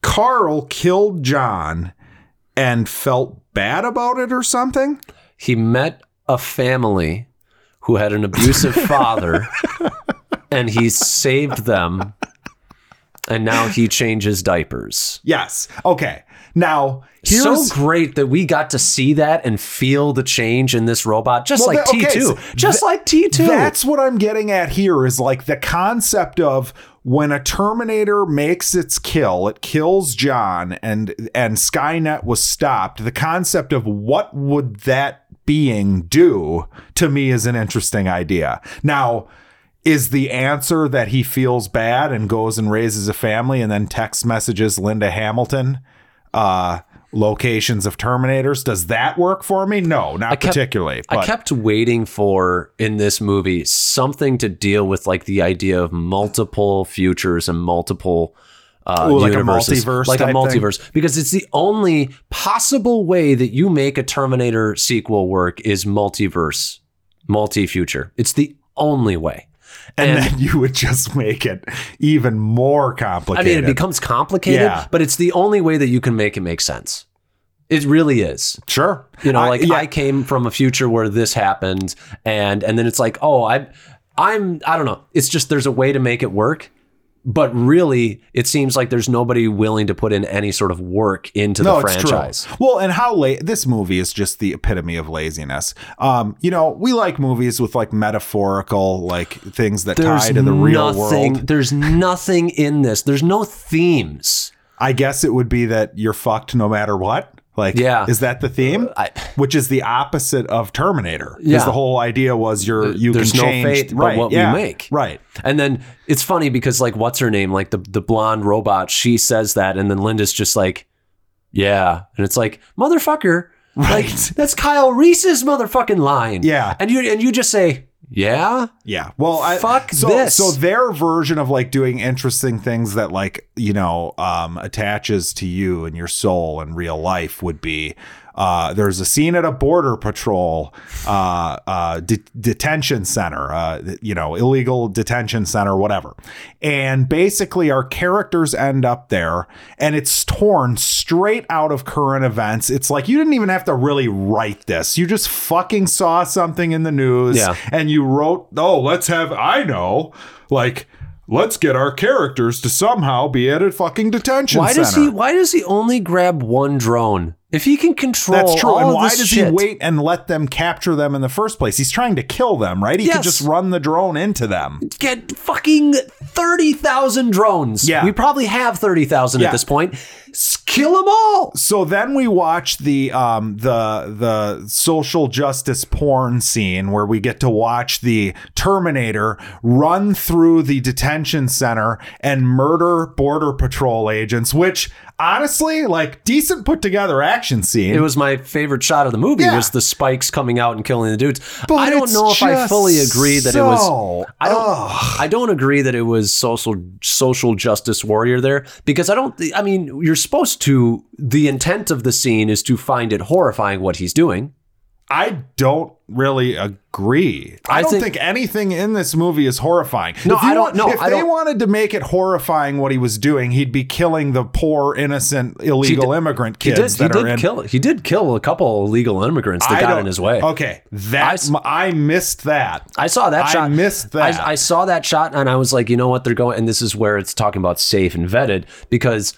Carl killed John and felt bad about it or something. He met a family who had an abusive (laughs) father and he saved them and now he changes diapers. Yes. Okay. Now so great that we got to see that and feel the change in this robot just Well, like that- T2. so just like T2. That's what I'm getting at here is like the concept of when a Terminator makes its kill, it kills John and and Skynet was stopped. The concept of what would that being do to me is an interesting idea. Now, is the answer that he feels bad and goes and raises a family and then text messages Linda Hamilton uh locations of terminators does that work for me no not kept- particularly I kept waiting for in this movie something to deal with like the idea of multiple futures and multiple uh, Ooh, like a universes, multiverse like a type thing? multiverse, because it's the only possible way that you make a Terminator sequel work is multiverse, multi-future. It's the only way. And, And- then (laughs) you would just make it even more complicated. I mean, it becomes complicated, Yeah. but it's the only way that you can make it make sense. It really is. sure. You know, I- like yeah, I came from a future where this happened, and and then it's like, oh, I, I'm, I don't know. It's just there's a way to make it work, but really, it seems like there's nobody willing to put in any sort of work into no, the franchise. Well, and how late this movie is just the epitome of laziness. Um, you know, we like movies with like metaphorical like things that There's tie to the real nothing. world. There's nothing in this. There's no themes. I guess it would be that you're fucked no matter what. Like, Yeah. is that the theme? Uh, I, Which is the opposite of Terminator. Because Yeah. the whole idea was you're you There's can no change fate right, what we make. Right. And then it's funny because like what's her name? Like the the blonde robot, she says that and then Linda's just like, Yeah. And it's like, motherfucker. Like Right. that's Kyle Reese's motherfucking line. Yeah. And you and you just say, Yeah? Yeah. Well, I, Fuck so, this. So their version of like doing interesting things that like, you know, um, attaches to you and your soul in real life would be uh, there's a scene at a border patrol uh, uh, de- detention center, uh, you know, illegal detention center, whatever. And basically, our characters end up there, and it's torn straight out of current events. It's like you didn't even have to really write this; you just fucking saw something in the news, Yeah. and you wrote, "Oh, let's have I know, like." Let's get our characters to somehow be at a fucking detention Why center. does he why does he only grab one drone? If he can control That's true. And why does shit, he wait and let them capture them in the first place? He's trying to kill them, right? He could just run the drone into them. get fucking 30,000 drones. Yeah. We probably have 30,000 Yeah. at this point. Kill them all. So then we watch the um the the social justice porn scene where we get to watch the Terminator run through the detention center and murder border patrol agents, which honestly, like decent put together action scene. It was my favorite shot of the movie Yeah. was the spikes coming out and killing the dudes. But I don't know if I fully agree that it was I don't Ugh. I don't agree that it was social social justice warrior there because I don't I mean you're supposed to the intent of the scene is to find it horrifying what he's doing. I don't really agree. I, I don't think- think, anything in this movie is horrifying. No, I don't- know. If I they don't- wanted to make it horrifying what he was doing, he'd be killing the poor, innocent, illegal did- immigrant He kids did he that are did in. kill he did kill a couple illegal immigrants that I got in his way. Okay, that I, missed that. I saw that I shot. missed that. I, I saw that shot and I was like, you know what, they're going, and this is where it's talking about safe and vetted because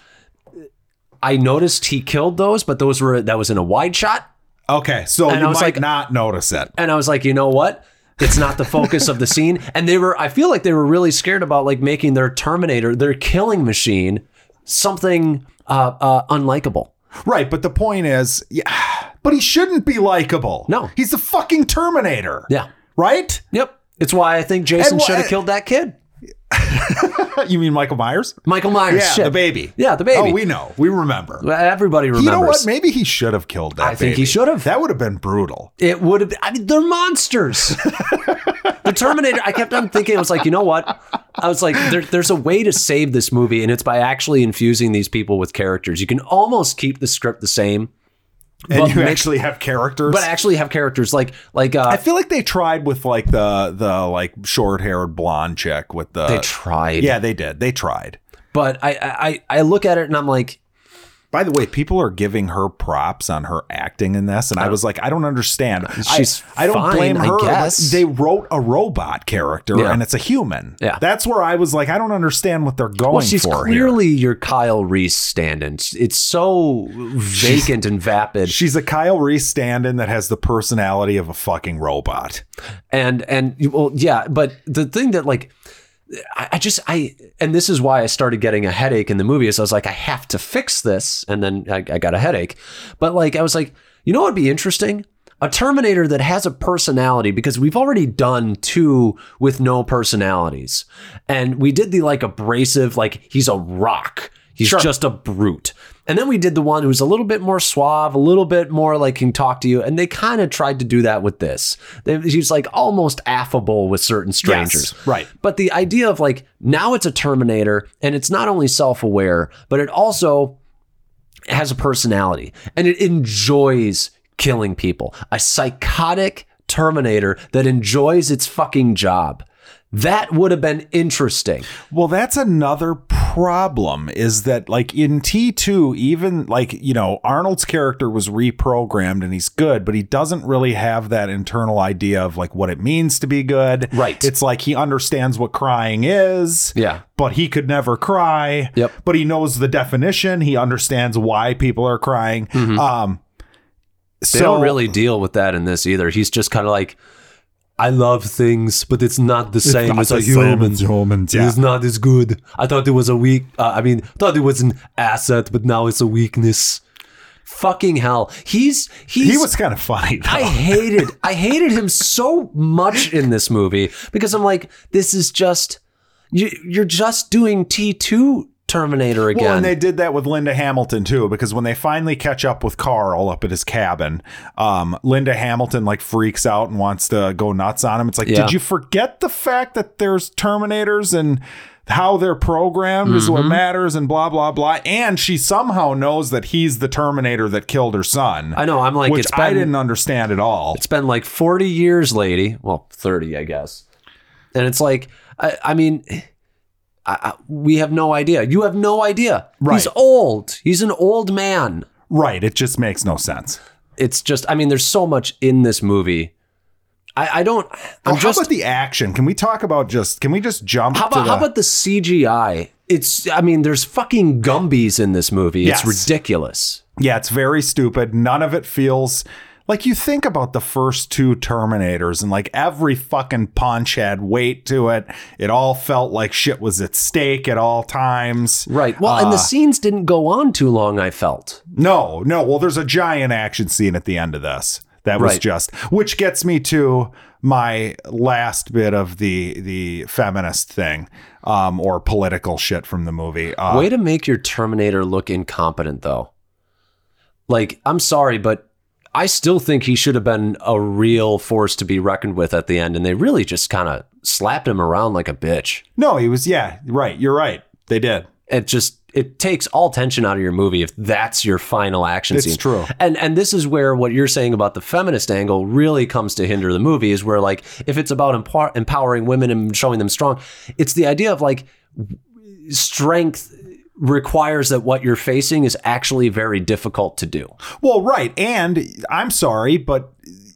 I noticed he killed those, but those were that was in a wide shot, Okay, so And you I was might like- not notice it. and I was like, you know what, it's not the focus of the scene, and they were, I feel like they were really scared about like making their Terminator, their killing machine, something uh, uh, unlikable. Right, but the point is, yeah, (sighs) but he shouldn't be likable. No. he's the fucking Terminator. Yeah. Right? Yep. It's why I think Jason should have killed that kid, (laughs) You mean Michael Myers? Michael Myers. Yeah, shit. the baby. Yeah, the baby. Oh, we know. We remember. Everybody remembers. You know what? Maybe he should have killed that. I think he should have. That would have been brutal. It would have been, I mean, they're monsters. (laughs) the Terminator, I kept on thinking, I was like, you know what? I was like, there, there's a way to save this movie, and it's by actually infusing these people with characters. You can almost keep the script the same, and But you actually have characters. but actually have characters like like uh, I feel like they tried with like the the like short haired blonde chick with the. they tried. yeah, they did. They tried. but I, I I look at it and I'm like, By the way, people are giving her props on her acting in this, and I oh. was like, I don't understand. Uh, she's I, I don't fine, blame her. They wrote a robot character, Yeah. and it's a human. Yeah. that's where I was like, I don't understand what they're going well, she's for here. clearly your Kyle Reese stand-in. It's so vacant and vapid. She's a Kyle Reese stand-in that has the personality of a fucking robot. and and well yeah but the thing that like I, I just i and this is why i started getting a headache in the movie is i was like i have to fix this. And then i, I got a headache. But like i was like you know what would be interesting? A terminator that has a personality because we've already done two with no personalities. And we did the like abrasive like he's a rock. He's Sure. just a brute and then we did the one who was a little bit more suave, a little bit more like can talk to you. And they kind of tried to do that with this. They, he's like almost affable with certain strangers. right. But the idea of like now it's a Terminator and it's not only self aware, but it also has a personality and it enjoys killing people. A psychotic Terminator that enjoys its fucking job. That would have been interesting. Well, that's another problem is that like in T2 even like you know Arnold's character was reprogrammed and he's good but he doesn't really have that internal idea of like what it means to be good. Right. It's like he understands what crying is. Yeah. But he could never cry. Yep. But he knows the definition. He understands why people are crying. Um Mm-hmm. They so don't really deal with that in this either. He's just kind of like, I love things, but it's not the same not as a the same human. as humans, yeah. It's not as good. I thought it was a weak. Uh, I mean, thought it was an asset, but now it's a weakness. Fucking hell, he's he's. he was kind of funny though. I hated I hated him so much in this movie because I'm like, this is just you, you're just doing T two Terminator again. Well, and they did that with Linda Hamilton too, because when they finally catch up with Carl up at his cabin, um, Linda Hamilton like freaks out and wants to go nuts on him. It's like, Yeah. did you forget the fact that there's Terminators and how they're programmed is Mm-hmm. what matters and blah blah blah. And she somehow knows that he's the Terminator that killed her son. I know. I'm like, which it's I been- didn't understand at all. It's been like 40 years, lady. Well, 30, I guess. And it's like, I, I mean, I, I, we have no idea. You have no idea. Right. He's old. He's an old man. Right. It just makes no sense. It's just, I mean, there's so much in this movie. I, I don't, I'm Oh, how just, about the action? Can we talk about just? Can we just jump? how to about, the, how about the CGI? It's, I mean, there's fucking Gumbies in this movie. It's ridiculous. Yeah, it's very stupid. None of it feels like you think about the first two Terminators and like every fucking punch had weight to it. It all felt like shit was at stake at all times. Right. Well, and the Uh, scenes didn't go on too long, I felt. No, no. Well, there's a giant action scene at the end of this. That was Right. just which gets me to my last bit of the the feminist thing um or political shit from the movie. Uh, Way to make your Terminator look incompetent, though. Like, I'm sorry, but I still think he should have been a real force to be reckoned with at the end, and they really just kind of slapped him around like a bitch. no, he was yeah, right. You're right. They did. It just it takes all tension out of your movie if that's your final action It's scene. true. And and this is where what you're saying about the feminist angle really comes to hinder the movie is where like if it's about empower- empowering women and showing them strong, it's the idea of like strength requires that what you're facing is actually very difficult to do. Well, right. And I'm sorry, but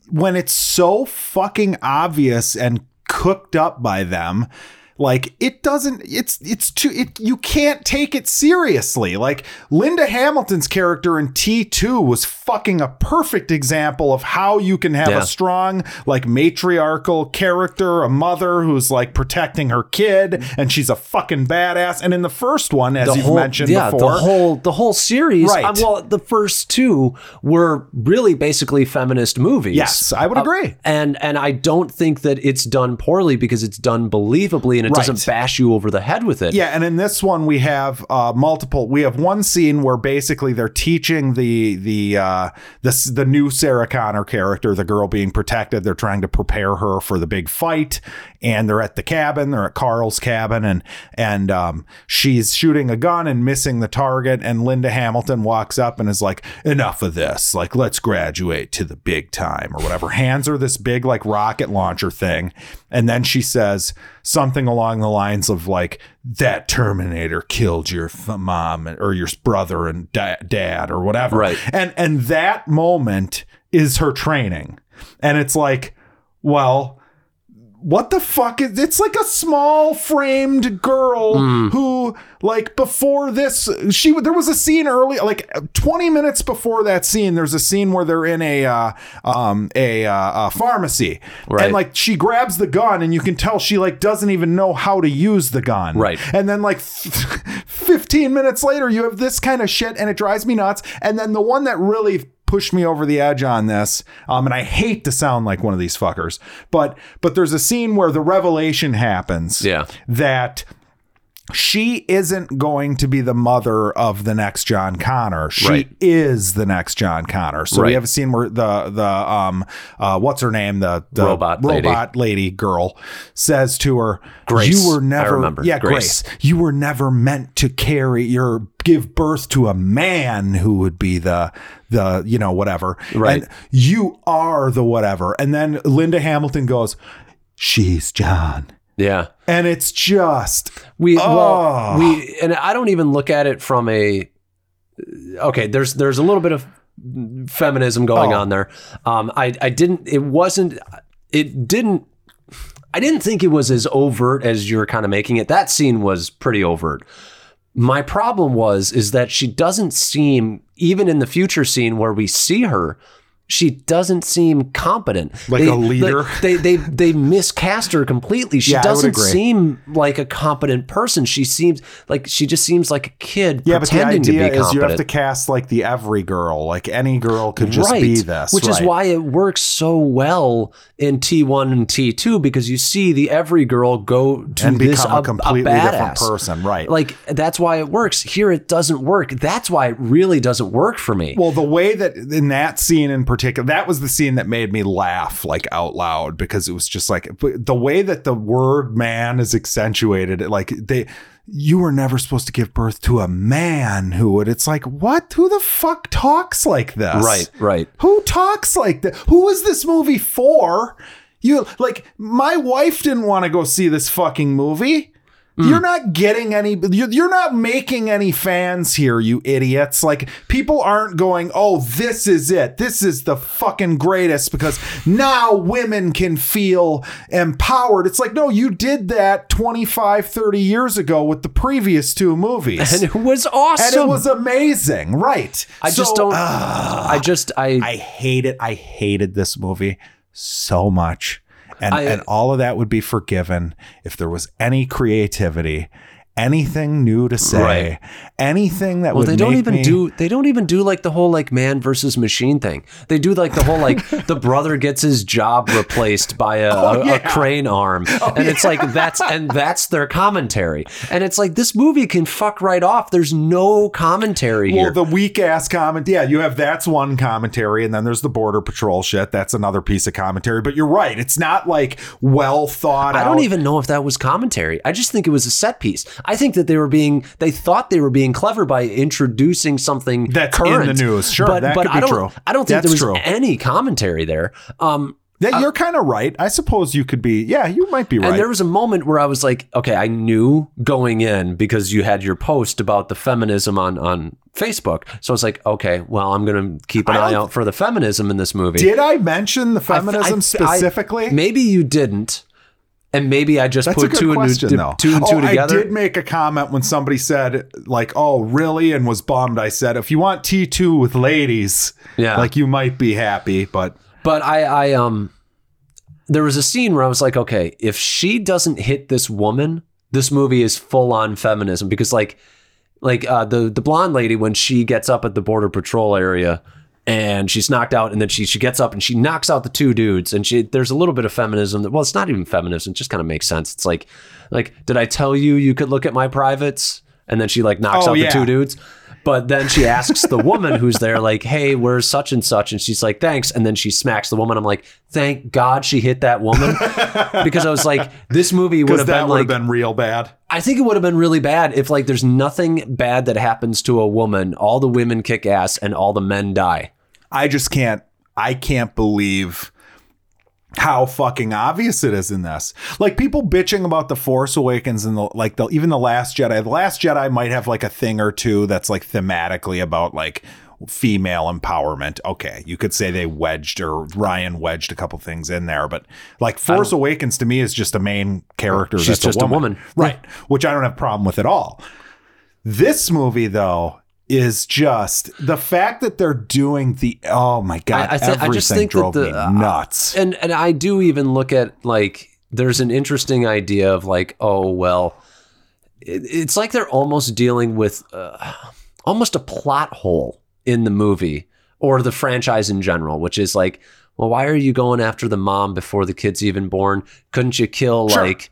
when it's so fucking obvious and cooked up by them, like it doesn't it's it's too it you can't take it seriously. Like Linda Hamilton's character in T2 was fucking a perfect example of how you can have Yeah. a strong like matriarchal character, a mother who's like protecting her kid and she's a fucking badass. And in the first one as you've whole, mentioned yeah, before, the whole the whole series. Right. uh, well, the first two were really basically feminist movies. yes, I would agree. and and I don't think that it's done poorly because it's done believably and it Right. doesn't bash you over the head with it. Yeah, and in this one we have uh, multiple. We have one scene where basically they're teaching the the uh, this the new Sarah Connor character, the girl being protected. They're trying to prepare her for the big fight, and they're at the cabin. They're at Carl's cabin, and and um, she's shooting a gun and missing the target. And Linda Hamilton walks up and is like, "Enough of this! Like, let's graduate to the big time or whatever." Hands her this big like rocket launcher thing, and then she says something along the lines of like that terminator killed your f- mom or your brother and da- dad or whatever Right. and and that moment is her training and it's like well what the fuck is it's like a small framed girl who like before this she there was a scene early like 20 minutes before that scene there's a scene where they're in a uh, um a, uh, a pharmacy Right. and like she grabs the gun and you can tell she like doesn't even know how to use the gun Right. and then like (laughs) 15 minutes later you have this kind of shit and it drives me nuts and then the one that really pushed me over the edge on this um and I hate to sound like one of these fuckers but but there's a scene where the revelation happens Yeah. that she isn't going to be the mother of the next John Connor. She Right. is the next John Connor. So we have a scene where the the um uh what's her name the, the Robot lady. robot lady girl says to her, Grace. "You were never yeah Grace. Grace. You were never meant to carry your give birth to a man who would be the the you know whatever. Right. And you are the whatever." And then Linda Hamilton goes, "She's John." Yeah. And it's just We Oh. well we and I don't even look at it from a okay. There's there's a little bit of feminism going Oh. on there. Um, I I didn't. It wasn't. It didn't. I didn't think it was as overt as you're kind of making it. That scene was pretty overt. My problem was is that she doesn't seem even in the future scene where we see her. She doesn't seem competent, Like a leader? (laughs) They they they miscast her completely. She Yeah, doesn't seem like a competent person. She seems like she just seems like a kid Yeah, but the pretending to be idea is you have to cast like the every girl. Like any girl could just be this. Which is why it works so well in T1 and T2 because you see the every girl go to and this become a, a, completely a different person. Right. Like that's why it works. Here it doesn't work. That's why it really doesn't work for me. Well, the way that in that scene in particular, that was the scene that made me laugh like out loud because it was just like the way that the word man is accentuated. Like they, you were never supposed to give birth to a man who would. It's like what? Who the fuck talks like this? right, right. Who talks like that? Who is this movie for? You like my wife didn't want to go see this fucking movie. Hmm. You're not getting any. You're, you're not making any fans here, you idiots. Like people aren't going, "Oh, this is it. This is the fucking greatest," because now women can feel empowered. It's like, no, you did that 25, 30 years ago with the previous two movies, And it was awesome. and it was amazing, right? I just don't I just I, I hate it. I hated this movie so much. And I- and all of that would be forgiven if there was any creativity, anything new to say, Right. anything that well, would they don't even me- do they don't even do like the whole like man versus machine thing. They do like the whole like the (laughs) brother gets his job replaced by a, oh, a, yeah. a crane arm, oh, and it's like that's and that's their commentary. And it's like this movie can fuck right off. There's no commentary Well, here. the weak ass comment. Yeah, you have that's one commentary, and then there's the border patrol shit. That's another piece of commentary. But you're right. It's not like well thought out. I out. don't even know if that was commentary. I just think it was a set piece. I think that they were being they thought they were being clever by introducing something That's in current. the news. Sure, but that but could I be don't true. I don't think That's there was true. any commentary there. Um, Yeah, you're kind of right. I suppose you could be. Yeah, you might be right. and there was a moment where I was like, okay, I knew going in because you had your post about the feminism on on Facebook. So I was like, okay, well, I'm gonna keep an I eye out for the feminism in this movie. Did I mention the feminism I- I- specifically? maybe you didn't. And maybe I just That's put two and, question, two, though. two and two oh, together. I did make a comment when somebody said, like, "Oh, really?" and was bummed. I said, "If you want T two with ladies, Yeah. like you might be happy." But But I, I, um, there was a scene where I was like, okay, if she doesn't hit this woman, this movie is full on feminism because, like, like uh, the the blonde lady when she gets up at the border patrol area and she's knocked out and then she she gets up and she knocks out the two dudes and she there's a little bit of feminism that well it's not even feminism it just kind of makes sense. It's like like did i tell you you could look at my privates? And then she like knocks Oh, out yeah. the two dudes but then she asks the woman who's there like hey where's such and such and she's like thanks and then she smacks the woman i'm like thank god she hit that woman because i was like this movie would have been like have been real bad. I think it would have been really bad if like there's nothing bad that happens to a woman, all the women kick ass and all the men die. I just can't. I can't believe how fucking obvious it is in this. Like people bitching about the Force Awakens and the like the even the Last Jedi. The Last Jedi might have like a thing or two that's like thematically about like female empowerment. Okay, you could say they wedged or Rian wedged a couple things in there, but like Force Awakens to me is just a main character. She's that's just a woman. right? Which I don't have a problem with at all. This movie though is just the fact that they're doing the oh my god I- I thi- I everything just think that drove the- me uh, nuts. And and I do even look at like there's an interesting idea of like oh well, it, it's like they're almost dealing with uh, almost a plot hole in the movie or the franchise in general, which is like. Well, why are you going after the mom before the kid's even born? Couldn't you kill Sure. like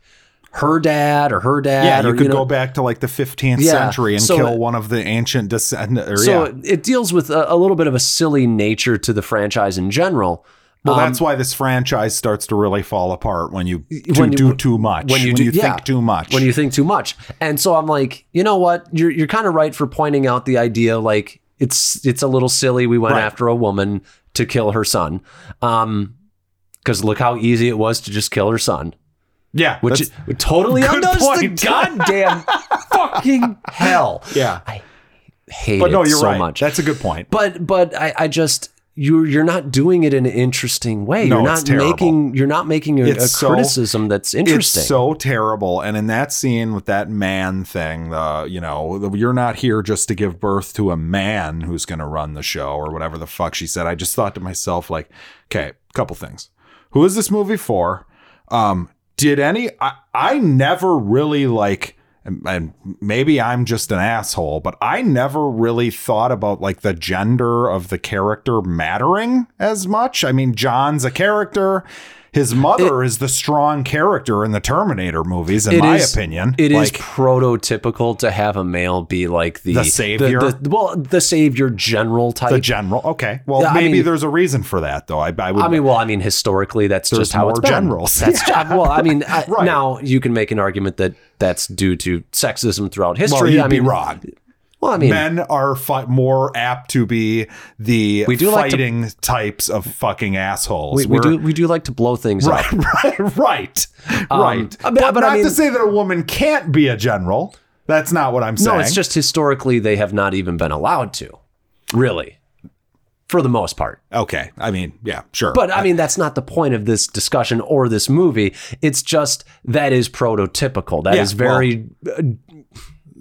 her dad or her dad? yeah, you or, could know, go back to like the 15th Yeah, century and so- kill one of the ancient descendants. So yeah. it deals with a, a little bit of a silly nature to the franchise in general. Well, Um, that's why this franchise starts to really fall apart when you do, when you- do too much. when you do- yeah. think too much. when you think too much. And so I'm like, you know what? You're you're kind of right for pointing out the idea like it's it's a little silly we went Right. after a woman to kill her son. Um cuz look how easy it was to just kill her son, yeah, which it totally undoes point. the (laughs) goddamn fucking hell. yeah. I hate But no, it you're so right. much. That's a good point. but but I, I just you're you're not doing it in an interesting way. No, you're not making you're not making a, a so- criticism that's interesting. It's so terrible. And in that scene with that man thing, the you know, the, you're not here just to give birth to a man who's going to run the show or whatever the fuck she said. I just thought to myself, like, okay, couple things. Who is this movie for? Um, did any? I, I never really like. And, maybe I'm just an asshole, but I never really thought about like the gender of the character mattering as much. I mean, John's a character. His mother is the strong character in the Terminator movies, in my is- opinion. It is like, prototypical to have a male be like the The savior? the- well, the savior general type. the general. Okay, well, I maybe mean- there's a reason for that, though. I, I would. I mean, well, I mean, historically, that's just how it's been. generals. That's (laughs) well, I mean, I, Right. now you can make an argument that that's due to sexism throughout well, history. you'd I be mean, wrong. Well, I mean, Men are fi- more apt to be the We do like to- fighting types of fucking assholes. we, we do we do like to blow things up. right, (laughs) right, right, Um, right. Mean- but, but I not to say that a woman can't be a general. That's not what I'm saying. No, it's just historically they have not even been allowed to, really, for the most part. okay. I mean, yeah, sure. But I mean, that's not the point of this discussion or this movie. It's just that is prototypical. That is Yeah, very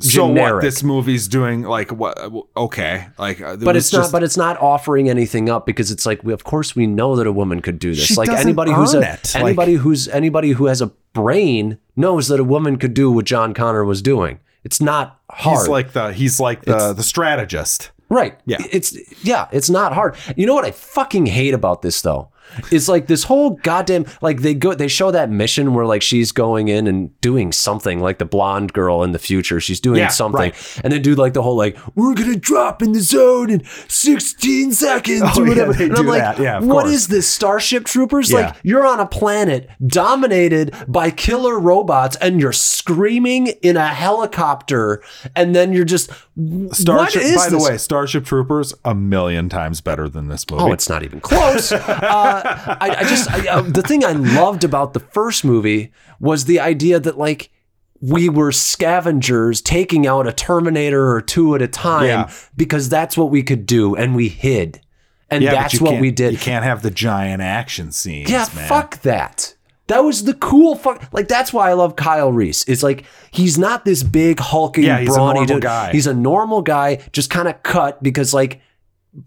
so what? This movie's doing like what? Okay, like, uh, but it's not. But it's not offering anything up because it's like, we, of course, we know that a woman could do this. Like anybody who's a, it. Like- anybody who's anybody who has a brain knows that a woman could do what John Connor was doing. It's not hard. he's like the he's like the the strategist. Right. Yeah. It's yeah, it's not hard. You know what I fucking hate about this though? Is like this whole goddamn like they go they show that mission where like she's going in and doing something like the blonde girl in the future. She's doing Yeah, something. right. And they do like the whole like, we're gonna drop in the zone in 16 seconds Oh, or whatever. they and I'm like, that. Yeah, what course. is this? Starship Troopers? Yeah. Like you're on a planet dominated by killer robots and you're screaming in a helicopter and then you're just Starship. what is by the way, Starship Troopers a million times better than this movie. Oh, it's not even close. (laughs) uh, I, I just I, uh, the thing I loved about the first movie was the idea that like we were scavengers taking out a Terminator or two at a time Yeah. because that's what we could do, and we hid, and yeah, that's what we did. You can't have the giant action scenes. Yeah, man. fuck that. That was the cool fuck. Like that's why I love Kyle Reese. It's like he's not this big hulking, Yeah, he's brawny dude. guy. He's a normal guy, just kind of cut because like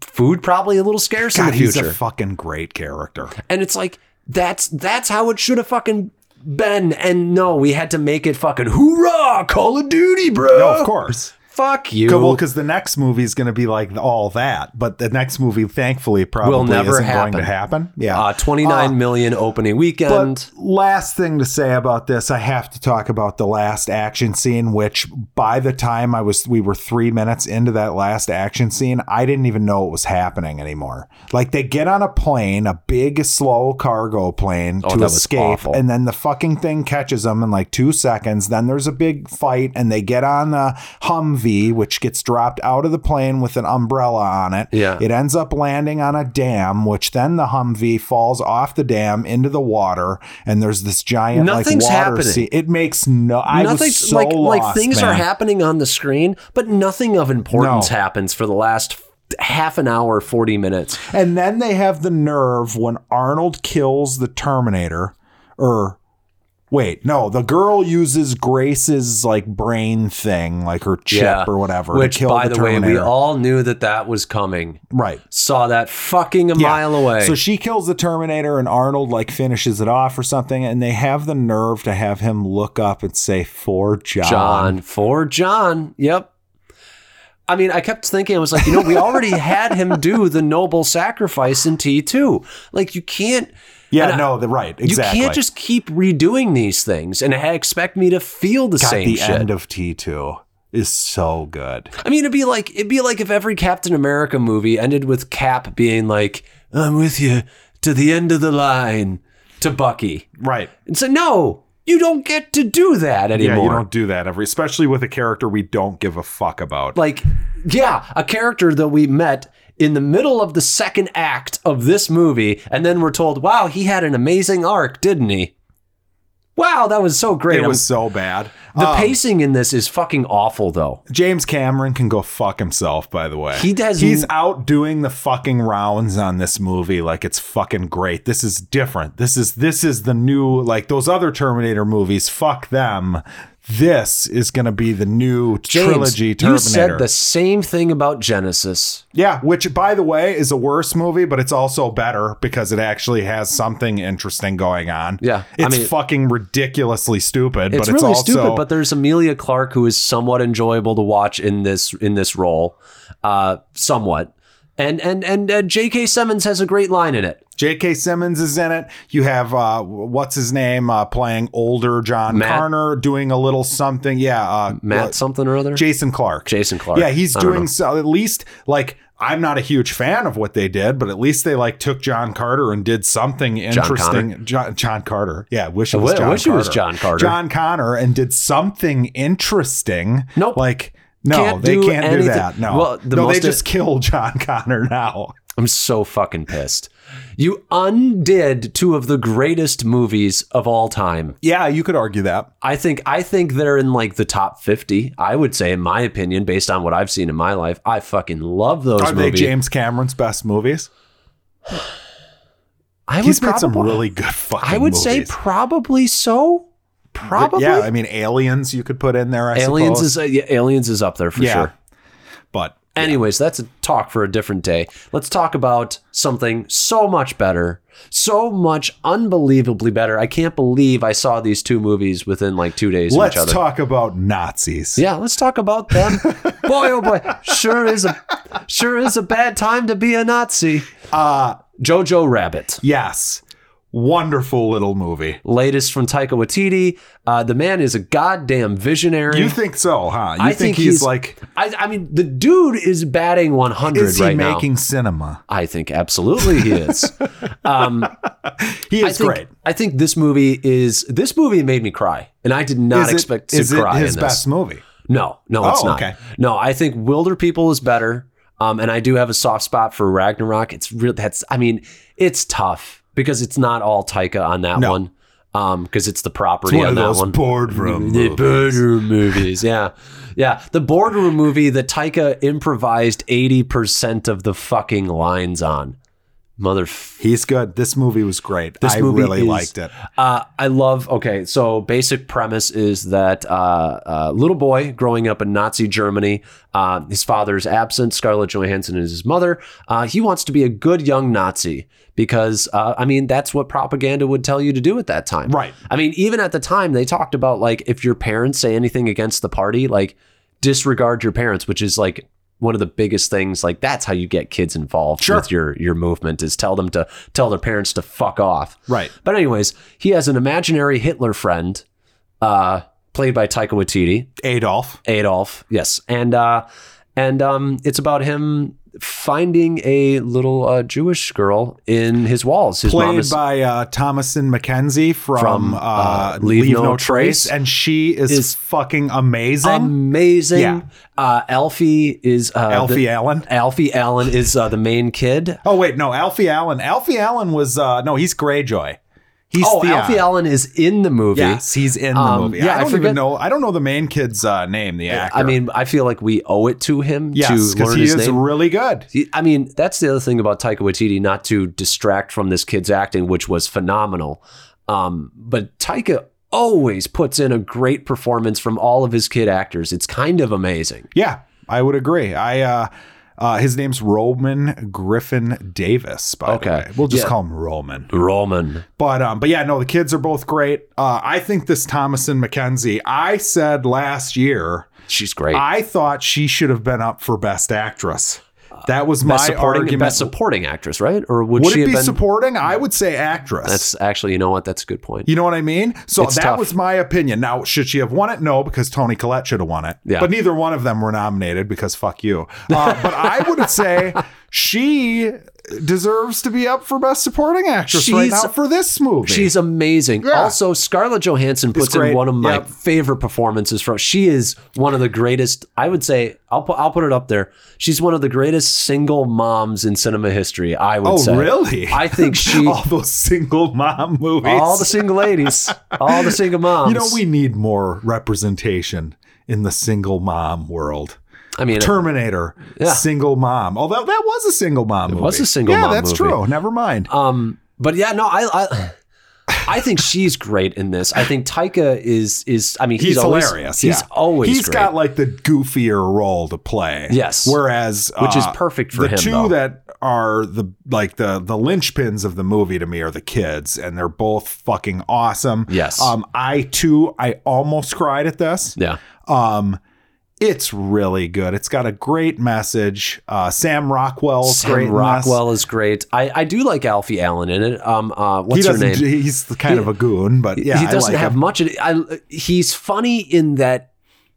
food probably a little scarce God, in the future. he's a fucking great character. and it's like that's that's how it should have fucking been. And no, we had to make it fucking hoorah, Call of Duty, bro. No, of course. Fuck you. well, because the next movie is going to be like all that, but the next movie, thankfully, probably Will never isn't happen. going to happen. Yeah, uh, 29 million opening weekend. But last thing to say about this, I have to talk about the last action scene, which by the time I was we were three minutes into that last action scene, I didn't even know it was happening anymore. Like they get on a plane, a big slow cargo plane Oh, to escape, and then the fucking thing catches them in like two seconds. Then there's a big fight, and they get on the Humvee, which gets dropped out of the plane with an umbrella on it. Yeah. It ends up landing on a dam, which then the Humvee falls off the dam into the water, and there's this giant Nothing's like water happening. sea. It makes no. I was Nothing's so like like lost, things are happening on the screen, but nothing of importance No. happens for the last half an hour, 40 minutes. And then they have the nerve when Arnold kills the Terminator, or wait, no, the girl uses Grace's like brain thing, like her chip or whatever, Which, to kill by the, the, way, we all knew that that was coming. right. Saw that fucking a Yeah. mile away. So she kills the Terminator, and Arnold like finishes it off or something, and they have the nerve to have him look up and say, "For John." John for John. Yep. I mean, I kept thinking, I was like, you know, we already had him do the noble sacrifice in T2. Like, you can't. Yeah, and I- no, the right, exactly. You can't just keep redoing these things and expect me to feel the God, same the shit. end of T two is so good. I mean, it'd be like it'd be like if every Captain America movie ended with Cap being like, "I'm with you to the end of the line," to Bucky, Right. and so no, you don't get to do that anymore. Yeah, you don't do that every, especially with a character we don't give a fuck about. like yeah a character that we met in the middle of the second act of this movie and then we're told wow he had an amazing arc didn't he wow that was so great it I'm- was so bad. the Um, pacing in this is fucking awful though James Cameron can go fuck himself. By the way, He does- He's out doing the fucking rounds on this movie like it's fucking great. This is different. This is this is the new like those other Terminator movies. Fuck them. This is going to be the new James, trilogy Terminator. you said the same thing about Genisys Yeah, which by the way is a worse movie, but it's also better because it actually has something interesting going on. Yeah, I it's mean- fucking ridiculously stupid, it's but it's really also stupid but there's Emilia Clarke who is somewhat enjoyable to watch in this in this role uh somewhat and and and uh, j.k simmons has a great line in it J.K. Simmons is in it. You have uh, what's his name uh, playing older John Matt- Carner doing a little something. Yeah, uh, matt uh, something or other Jason Clarke. Jason Clarke. Yeah, he's doing so. At least like I'm not a huge fan of what they did, but at least they like took John Carter and did something interesting. John, John Carter. Yeah, wish it was wi- John. wish it was John Carter. John Connor and did something interesting. Nope. Like. No, Can't they can't do that. No, Well, the no, they just kill John (laughs) Connor now. I'm so fucking pissed. You undid two of the greatest movies of all time. Yeah, you could argue that. I think I think they're in like the top 50. I would say in my opinion based on what I've seen in my life. I fucking love those movies. Are they movies. James Cameron's best movies? (sighs) I would He's made some really good fucking I would say probably so. Probably. Yeah, I mean, Aliens you could put in there. I Aliens suppose. is uh, yeah, Aliens is up there for yeah, sure. but Anyways, that's a talk for a different day. Let's talk about something so much better, so much unbelievably better. I can't believe I saw these two movies within like two days let's of each other. talk about Nazis. Yeah, let's talk about them. (laughs) boy, oh boy, sure is a sure is a bad time to be a Nazi. Uh Jojo Rabbit, yes, wonderful little movie. latest from Taika Waititi. Uh, the man is a goddamn visionary. You think so, huh? You I think, think he's, he's- like? I, I mean, the dude is batting 100 Is he right now. making cinema? I think absolutely he is. (laughs) um, He I is think, great. I think this movie is this movie made me cry, and I did not Is it- expect to is it cry his in this. best movie? No, no, it's Oh, not. okay. No, I think Wilder People is better. Um, and I do have a soft spot for Ragnarok. It's real. That's. I mean, it's tough because it's not all Taika on that No. one. Um, because it's the property One on of that those one. boardroom The movies. boardroom movies, yeah, yeah. The boardroom movie that Taika improvised eighty percent of the fucking lines on. Mother He's good. This movie was great. This I movie really is- liked it. Uh, I love. Okay, so basic premise is that uh, a little boy growing up in Nazi Germany, uh, his father is absent. Scarlett Johansson is his mother. Uh, he wants to be a good young Nazi because, uh, I mean, that's what propaganda would tell you to do at that time. Right. I mean, even at the time, they talked about like if your parents say anything against the party, like disregard your parents, which is like one of the biggest things. Like that's how you get kids involved Sure. with your your movement is tell them to tell their parents to fuck off. Right. But anyways, he has an imaginary Hitler friend, uh, played by Taika Waititi, Adolf. Adolf. Yes, and uh, and um, it's about him finding a little uh, Jewish girl in his walls. His Played is by uh, Thomasin McKenzie from, From, uh, uh, Leave, Leave No, No Trace. Trace. And she is, Is fucking amazing. amazing. Yeah. Uh, Alfie is uh, Alfie the- Allen. Alfie Allen is uh, the main kid. Oh, wait. No, Alfie Allen. Alfie Allen was, uh, no, he's Greyjoy. He's Oh, Theon. Alfie Allen is in the movie. Yes, he's in the Um, movie. yeah, I I don't forget- even know. I don't know the main kid's uh, name, the actor. I mean, I feel like we owe it to him yes, to because learn he his is name. really good. He- I mean, that's the other thing about Taika Waititi, not to distract from this kid's acting, which was phenomenal. Um, but Taika always puts in a great performance from all of his kid actors. It's kind of amazing. Yeah, I would agree. I uh, uh, his name's Roman Griffin Davis. By Okay. the way, we'll just Yeah. call him Roman. Roman. But um, but yeah, no, the kids are both great. Uh, I think this Thomasin McKenzie. I said last year, She's great. I thought she should have been up for Best Actress. That was my supporting, argument. best supporting actress, right? Or would, would she it be been? supporting? I would say actress. that's actually, you know what? That's a good point. You know what I mean? So It's that tough. was my opinion. Now, should she have won it? No, because Toni Collette should have won it. Yeah. But neither one of them were nominated because fuck you. Uh, but I would say (laughs) she deserves to be up for Best Supporting Actress right She's- now for this movie. She's amazing. Yeah. Also, Scarlett Johansson puts in one of my Yep. favorite performances from. She is one of the greatest. I would say I'll put I'll put it up there. She's one of the greatest single moms in cinema history. I would oh, say. really? I think (laughs) she. all those single mom movies. all the single ladies, all the single moms. (laughs) you know, we need more representation in the single mom world. I mean, Terminator, Yeah. single mom. Although that was a single mom movie. was a single mom. yeah, that's movie. true. Never mind. um, but yeah, no, I, I, I think she's great in this. I think Taika is is. I mean, he's, he's, always, hilarious. He's yeah. always He's great. got like the goofier role to play. Yes. Whereas Which is uh, perfect for him. the him, two though. that are the like the the linchpins of the movie to me are the kids, and they're both fucking awesome. Yes. Um, I too, I almost cried at this. yeah. Um, it's really good. It's got a great message. Uh, Sam Rockwell's Sam. Rockwell is great. I, I do like Alfie Allen in it. Um, uh, He what's her name? He's kind of a goon, but yeah, he doesn't like have him. much. Of. I, he's funny in that.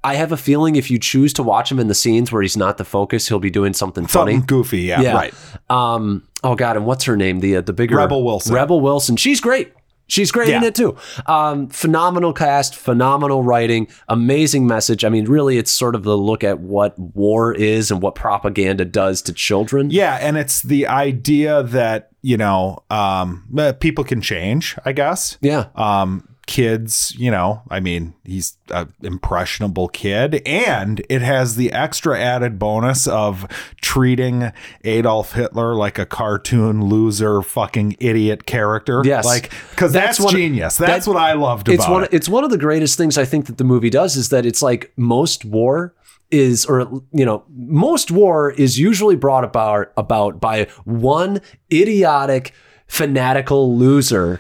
I have a feeling if you choose to watch him in the scenes where he's not the focus, he'll be doing something, something funny. goofy. Yeah, Yeah. right. Um. Oh God, and what's her name? The uh, the bigger Rebel Wilson. Rebel Wilson. She's great. She's great in it too. Um, phenomenal cast, phenomenal writing, amazing message. I mean, really, it's sort of the look at what war is and what propaganda does to children. Yeah, and it's the idea that you know um, people can change. I guess. Yeah. Um, kids, you know, I mean, he's an impressionable kid, and it has the extra added bonus of treating Adolf Hitler like a cartoon loser, fucking idiot character. Yes. like because that's, That's genius. That's that- what I loved it's about one it. it's one of the greatest things I think that the movie does is that it's like most war is or you know most war is usually brought about about by one idiotic fanatical loser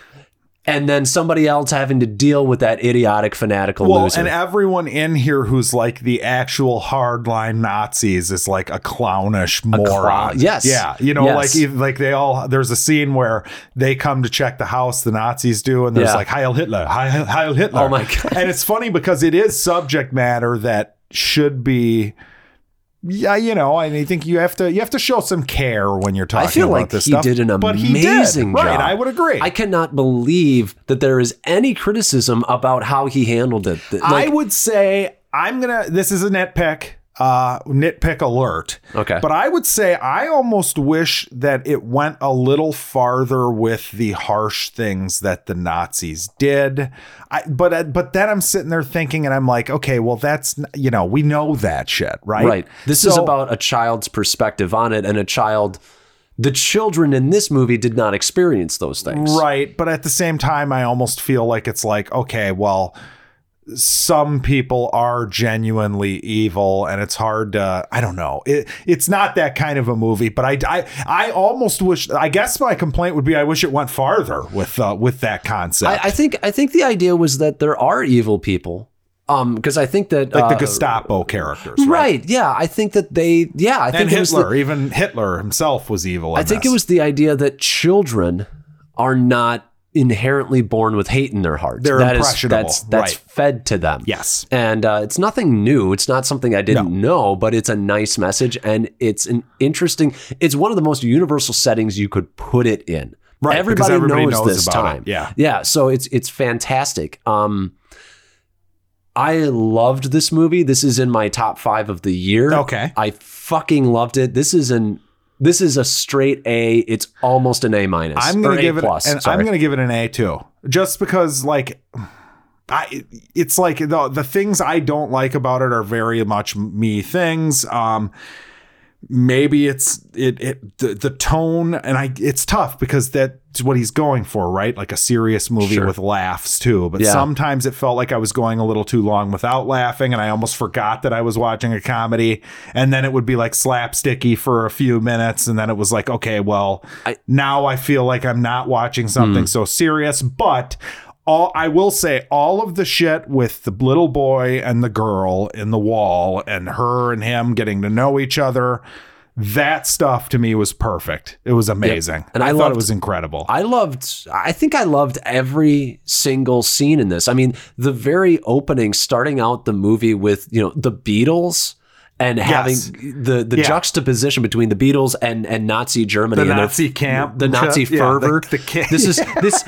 and then somebody else having to deal with that idiotic fanatical Well, loser. and everyone in here who's like the actual hardline Nazis is like a clownish moron. clown- yes. yeah, you know, Yes. like like they all. There's a scene where they come to check the house, the Nazis do, and there's Yeah. like Heil Hitler, Heil, Heil Hitler. Oh my God. And it's funny because it is subject matter that should be. Yeah, you know, and I think you have to you have to show some care when you're talking I feel about like this he stuff. did an he did. amazing Right. I would agree. I cannot believe that there is any criticism about how he handled it. That, I would say I'm gonna. This is a nitpick. Uh, nitpick alert. Okay. But I would say I almost wish that it went a little farther with the harsh things that the Nazis did. I, but uh, but then I'm sitting there thinking, and I'm like, okay, well that's you know we know that shit, right? Right. This is about a child's perspective on it, and a child. The children in this movie did not experience those things. Right. But at the same time, I almost feel like it's like, okay, well, some people are genuinely evil and it's hard to I don't know. It, it's not that kind of a movie, but I, I I almost wish I guess my complaint would be I wish it went farther with uh, with that concept. I, I think I think the idea was that there are evil people Um, because I think that like the uh, Gestapo characters, right? Right. Yeah. I think that they. Yeah. I think And it was the- Hitler, even Hitler himself was evil. I think it was the idea that children are not inherently born with hate in their hearts. They're That is- impressionable, that's that's right. fed to them. yes, And uh, it's nothing new. It's not something I didn't know, but it's a nice message, and it's an interesting. It's one of the most universal settings you could put it in. Right, Everybody, everybody knows, knows this about it. time. Yeah. Yeah. So it's it's fantastic. Um, I loved this movie. This is in my top five of the year. Okay. I fucking loved it. This is an this is a straight A. It's almost an A minus. I'm gonna A give it, plus. and. I'm gonna give it an A too, just because like. I, it's like the the things I don't like about it are very much me things. Um, maybe it's it it the, the tone and I it's tough because that's what he's going for, right? Like a serious movie Sure. with laughs too. But Yeah. sometimes it felt like I was going a little too long without laughing, and I almost forgot that I was watching a comedy. And then it would be like slapsticky for a few minutes, and then it was like, okay, well, I- now I feel like I'm not watching something Hmm. so serious, but. All I will say, all of the shit with the little boy and the girl in the wall, and her and him getting to know each other, that stuff to me was perfect. It was amazing, And I, I thought it was incredible. I loved I think I loved every single scene in this. I mean, the very opening starting out the movie with, you know, the Beatles and having the the Yeah. juxtaposition between the Beatles and and Nazi Germany The and their- Nazi camp, the Nazi yeah, fervor. the ca- this is (laughs) this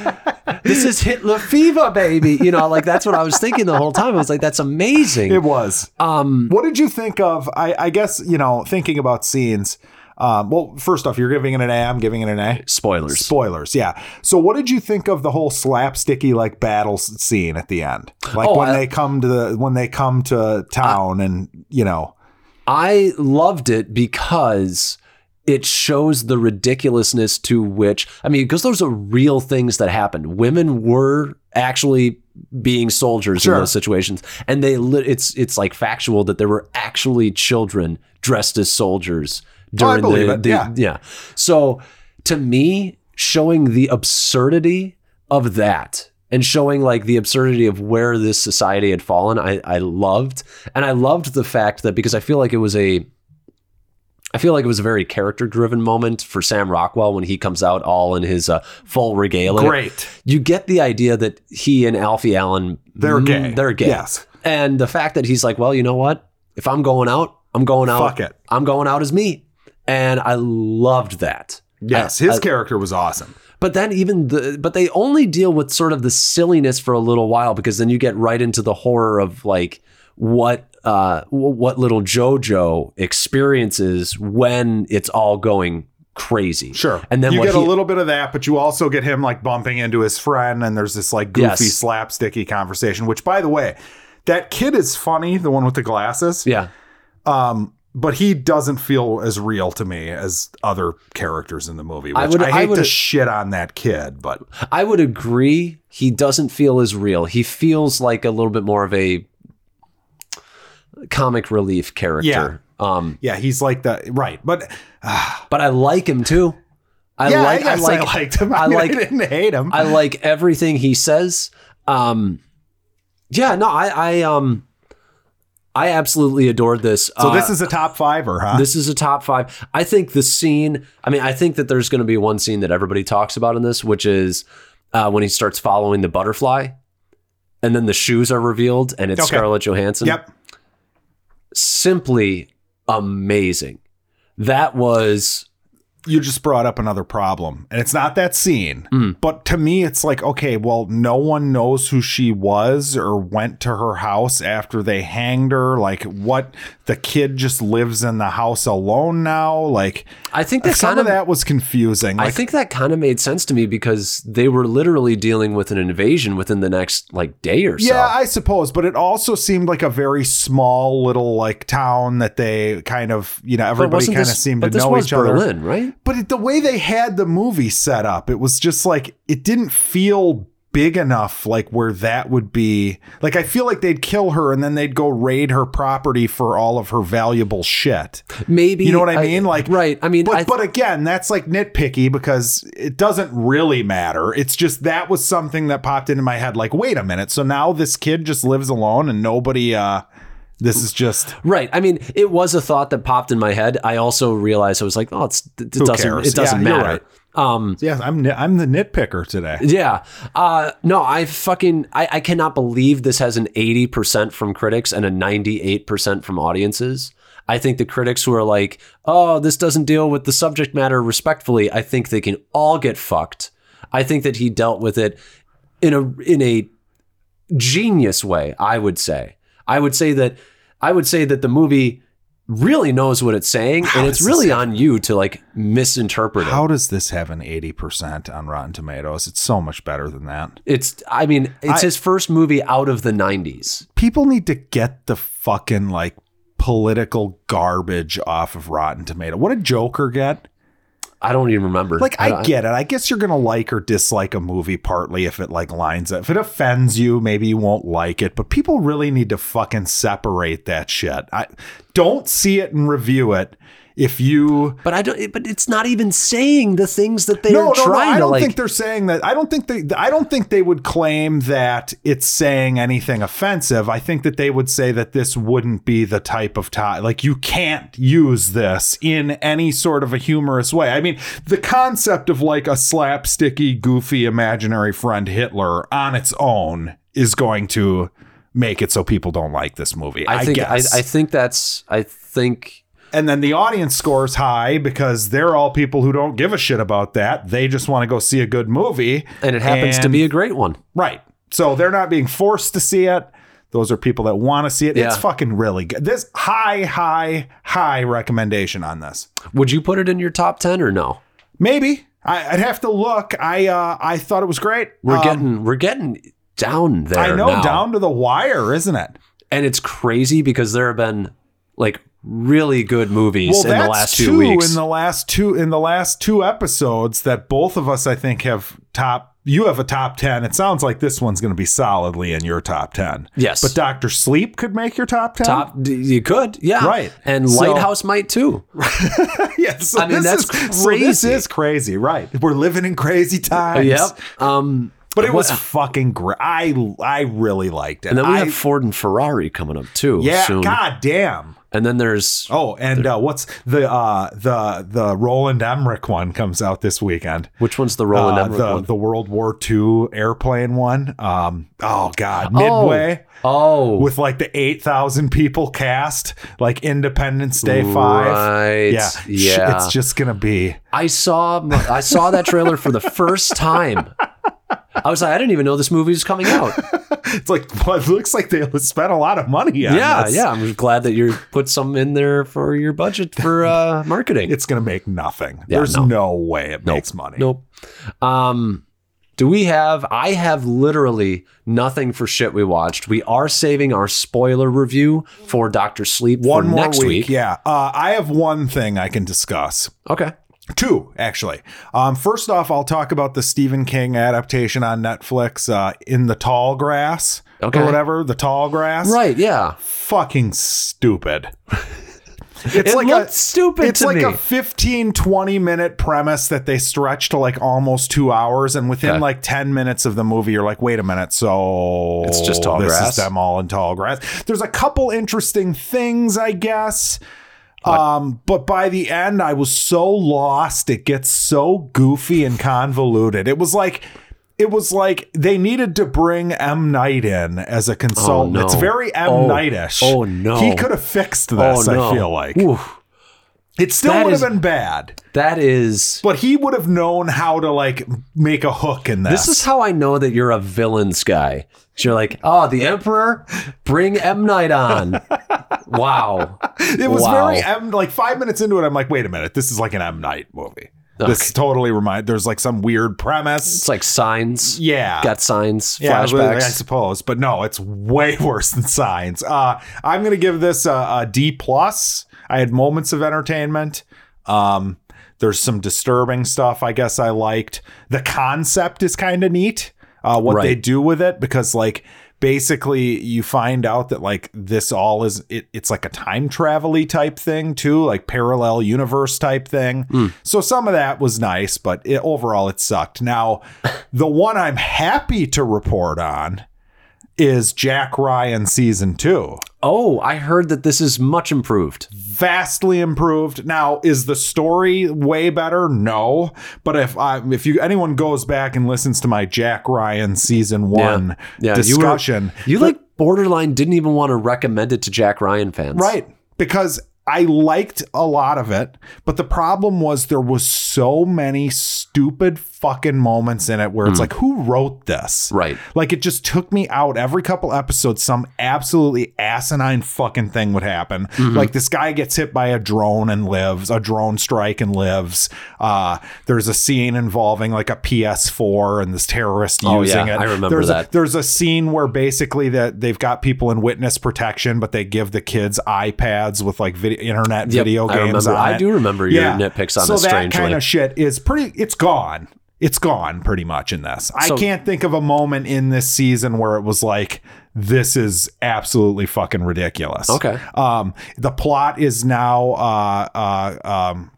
this is Hitler fever, baby. You know, like that's what I was thinking the whole time. I was like, that's amazing. It was. Um, What did you think of? I, I guess you know, thinking about scenes. Um, well, first off, you're giving it an A. I'm giving it an A. spoilers. Spoilers, yeah. So, what did you think of the whole slapsticky like battle scene at the end? Like Oh, when I- they come to the when they come to town, and you know, I loved it because it shows the ridiculousness to which I mean, because those are real things that happened. Women were actually being soldiers Sure. in those situations, and they it's it's like factual that there were actually children dressed as soldiers during Oh, the, the yeah. So to me, showing the absurdity of that and showing like the absurdity of where this society had fallen, I, I loved. And I loved the fact that because I feel like it was a I feel like it was a very character driven moment for Sam Rockwell when he comes out all in his uh, full regalia. great. You get the idea that he and Alfie Allen They're mm, gay. They're gay. Yes. And the fact that he's like, well, you know what? If I'm going out, I'm going out. Fuck it. I'm going out as me. And I loved that. Yes, I- his I- character was awesome. But then even the but they only deal with sort of the silliness for a little while because then you get right into the horror of like what uh what little Jojo experiences when it's all going crazy. Sure. And then you get he, a little bit of that, but you also get him like bumping into his friend, and there's this like goofy Yes. slapsticky conversation. Which, by the way, that kid is funny, the one with the glasses. yeah. Um, but he doesn't feel as real to me as other characters in the movie. Which I, I would- hate I to shit on that kid, but I would agree he doesn't feel as real. He feels like a little bit more of a comic relief character. Um yeah, he's like the right. But but I like him too. I yeah, like I, I like liked him. (laughs) I, I mean, like- I didn't hate him. I like everything he says. Um, yeah, no, I, I, um, I absolutely adored this. so Uh, this is a top fiver, huh? this is a top five. I think the scene. I mean, I think that there's going to be one scene that everybody talks about in this, which is uh, when he starts following the butterfly, and then the shoes are revealed, and it's Okay. Scarlett Johansson. yep. simply amazing. That was you just brought up another problem and it's not that scene Mm. but to me it's like okay well no one knows who she was or went to her house after they hanged her like what the kid just lives in the house alone now like I think that some kind of of that was confusing I think that kind of made sense to me because they were literally dealing with an invasion within the next like day or so. yeah, I suppose, but it also seemed like a very small little like town that they kind of, you know, everybody kind of seemed to know each other. Berlin, right? But it, the way they had the movie set up, it was just like it didn't feel big enough like where that would be like I feel like they'd kill her and then they'd go raid her property for all of her valuable shit. Maybe You know what I mean? Like right. I mean, but I, but again, that's like nitpicky because it doesn't really matter. It's just that was something that popped into my head like wait a minute. So now this kid just lives alone and nobody uh this is just Right. I mean, it was a thought that popped in my head. I also realized I was like, oh, it's it doesn't cares? it doesn't Yeah, matter. right. Um, yeah, I'm I'm the nitpicker today. yeah. Uh, no, I fucking I, I cannot believe this has an eighty percent from critics and a ninety eight percent from audiences. I think the critics who are like, oh, this doesn't deal with the subject matter respectfully. I think they can all get fucked. I think that he dealt with it in a in a genius way. I would say. I would say that I would say that the movie really knows what it's saying, How and it's really on you to like misinterpret it. How does this have an 80% on Rotten Tomatoes? It's so much better than that. It's I mean, it's I- his first movie out of the 90s. People need to get the fucking like political garbage off of Rotten Tomato. What did Joker get? I don't even remember. Like I, don't- get it. I guess you're gonna like or dislike a movie partly if it like lines up. If it offends you, maybe you won't like it. But people really need to fucking separate that shit. I don't see it and review it. If you but I don't but it's not even saying the things that they're no, no, no, I don't like think they're saying that. I don't think they. I don't think they would claim that it's saying anything offensive. I think that they would say that this wouldn't be the type of tie Like you can't use this in any sort of a humorous way. I mean, the concept of like a slapsticky, goofy, imaginary friend Hitler on its own is going to make it so people don't like this movie. I, I think I, guess. I think that's I think And then the audience scores high because they're all people who don't give a shit about that. They just want to go see a good movie. and it happens to be a great one. right. So they're not being forced to see it. Those are people that want to see it. It's fucking really good. This high, high, high recommendation on this. Would you put it in your top 10 or no? Maybe I, I'd have to look. I uh, I thought it was great. We're Um, getting we're getting down there I know now. down to the wire, isn't it? and it's crazy because there have been like really good movies Well, in the last two two weeks. in the last two in the last two episodes that both of us I think have top. You have a top ten. It sounds like this one's going to be solidly in your top ten. Yes. but Doctor Sleep could make your top ten. top you could yeah Right. and So- Lighthouse might too (laughs) yes, so I mean, this that's is, so this crazy. is crazy, right? We're living in crazy times. yep um But it was fucking great. I I really liked it. and then we I- have Ford and Ferrari coming up too yeah. soon. God damn. And then there's Oh, and uh, what's the uh the the Roland Emmerich one comes out this weekend. which one's the Roland uh, Emmerich the one? the World War II airplane one. Um, oh God, Oh. Midway oh with like the eight thousand people cast, like Independence Day five. Yeah, yeah It's just gonna be. I saw I saw that trailer for the first time (laughs) I was like I didn't even know this movie was coming out (laughs) It's like well, it looks like they spent a lot of money on it. yeah this. yeah I'm glad that you put some in there for your budget for uh (laughs) marketing It's gonna make nothing. Yeah, There's no. no. way it makes money. Nope. Um, do we have? I have literally nothing for shit we watched. We are saving our spoiler review for Doctor Sleep One for more next week, week. yeah. Uh, I have one thing I can discuss. Okay. Two, actually. Um, first off, I'll talk about the Stephen King adaptation on Netflix, uh, In the Tall Grass, Okay. or whatever. The Tall Grass, Right. Yeah. Fucking stupid. (laughs) It's It like a stupid It's like me. a 15, 20 minute premise that they stretch to like almost two hours, and within Okay. like ten minutes of the movie, you're like, wait a minute, so It's just tall this grass? is them all in tall grass. There's a couple interesting things, I guess. Um, but by the end, I was so lost. It gets so goofy and convoluted. It was like it was like they needed to bring M Night in as a consultant. Oh, no. It's very M Oh, Nightish. oh, no. He could have fixed Oh this, no. I feel like. Oof. It still That would is- have been bad. that is. But he would have known how to like make a hook in this. This is how I know that you're a villains guy. You're like, oh, the Emperor, bring M Night on. (laughs) wow. it was Wow. very M like five minutes into it, I'm like, wait a minute, this is like an M Night movie. This totally remind there's like some weird premise. It's like signs. Yeah. Got signs, Yeah, flashbacks. I suppose, but no, it's way (laughs) worse than Signs. Uh, I'm gonna give this a, a D plus. I had moments of entertainment. Um, there's some disturbing stuff. I guess I liked. The concept is kind of neat. Uh, what they do with it because like basically you find out that like this all is it, it's like a time travel type thing too like parallel universe type thing. Hmm. so some of that was nice but it, overall it sucked. Now (laughs) the one i'm happy to report on is jack ryan season two Oh, I heard that this is much improved. vastly improved. Now, is the story way better? No, but if I, if you anyone goes back and listens to my Jack Ryan season one Yeah, discussion, You, were, you like borderline didn't even want to recommend it to Jack Ryan fans. right? Because I liked a lot of it, but the problem was there was so many stupid fucking moments in it where it's like, who wrote this? Right. Like it just took me out every couple episodes. Some absolutely asinine fucking thing would happen. Mm-hmm. Like this guy gets hit by a drone and lives, a drone strike and lives. Uh, there's a scene involving like a PS4 and this terrorist Oh, using yeah, it. I remember there's that. A, there's a scene where basically that they've got people in witness protection, but they give the kids iPads with like video, internet Yep, video I games on I do remember your nitpicks on so this that kind of shit is pretty. It's gone. It's gone pretty much in this. I can't think of a moment in this season where it was like this is absolutely fucking ridiculous. Okay. Um, the plot is now uh uh um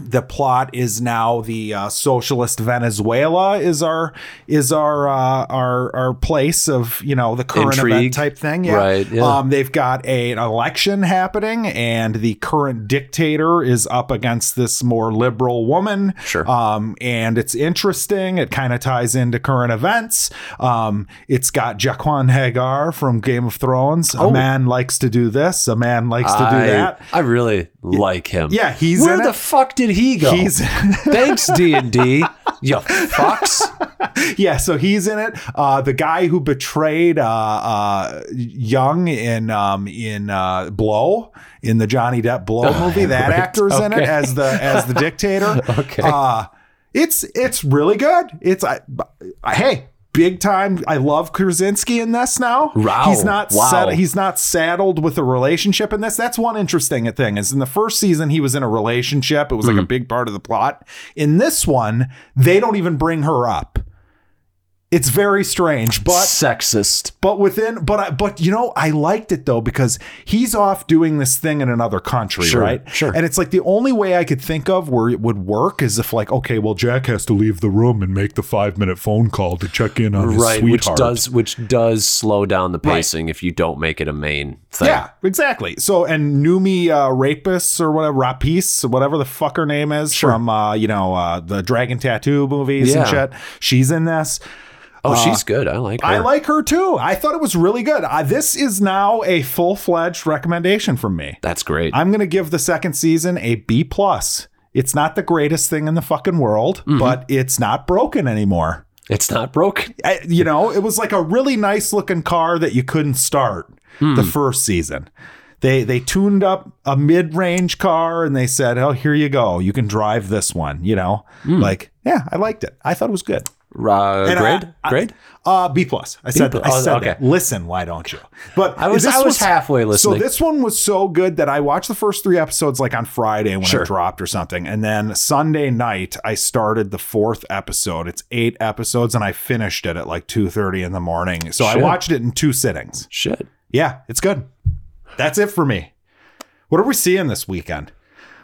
the plot is now the uh, socialist Venezuela is our is our uh, our our place of you know the current event type thing. Yeah. Right, yeah. Um, they've got a, an election happening, and the current dictator is up against this more liberal woman. Sure. Um, and it's interesting. It kind of ties into current events. Um, it's got Jaqen H'ghar from Game of Thrones. A man likes to do this. A man likes to do Oh. That. I really like him. Yeah, he's Where the it. fuck did he go? He's (laughs) Thanks, D and D. You fucks. (laughs) yeah, so he's in it. Uh, the guy who betrayed uh, uh, Jung in um, in uh, Blow in the Johnny Depp Blow (laughs) movie, that right. actor's in it as the as the dictator. Okay. uh, it's it's really good. It's I, I- hey. Big time. I love Krasinski in this now. Wow. He's not Wow. he's not saddled with a relationship in this. That's one interesting thing. Is in the first season he was in a relationship. It was like a mhm. big part of the plot. In this one, they don't even bring her up. It's very strange, but Sexist. but within but I, but you know I liked it though because he's off doing this thing in another country, Sure, right? sure. And it's like the only way I could think of where it would work is if like okay, well Jack has to leave the room and make the five minute phone call to check in on his Right, which does which does slow down the pacing if you don't make it a main thing. Yeah, exactly. So and Noomi uh, Rapist or whatever Rapis, whatever the fuck her name is from uh, you know uh, the Dragon Tattoo movies and shit. She's in this. Oh, she's good. I like her. I like her too. I thought it was really good. Uh, this is now a full fledged recommendation from me. That's great. I'm going to give the second season a B plus. It's not the greatest thing in the fucking world, Mm-hmm. but it's not broken anymore. it's not broke. I, you know, it was like a really nice looking car that you couldn't start Hmm. the first season. They they tuned up a mid range car and they said, "Oh, here you go. You can drive this one." You know, Hmm. like yeah, I liked it. I thought it was good. Uh, grade? I- I- grade? Uh, B plus. I said. plus. I said okay. that. Listen, why don't you? But I was- this I was halfway listening. So this one was so good that I watched the first three episodes like on Friday when Sure. it dropped or something, and then Sunday night I started the fourth episode. It's eight episodes, and I finished it at like two thirty in the morning. So I watched it in two sittings. Shit. Yeah, it's good. That's it for me. What are we seeing this weekend?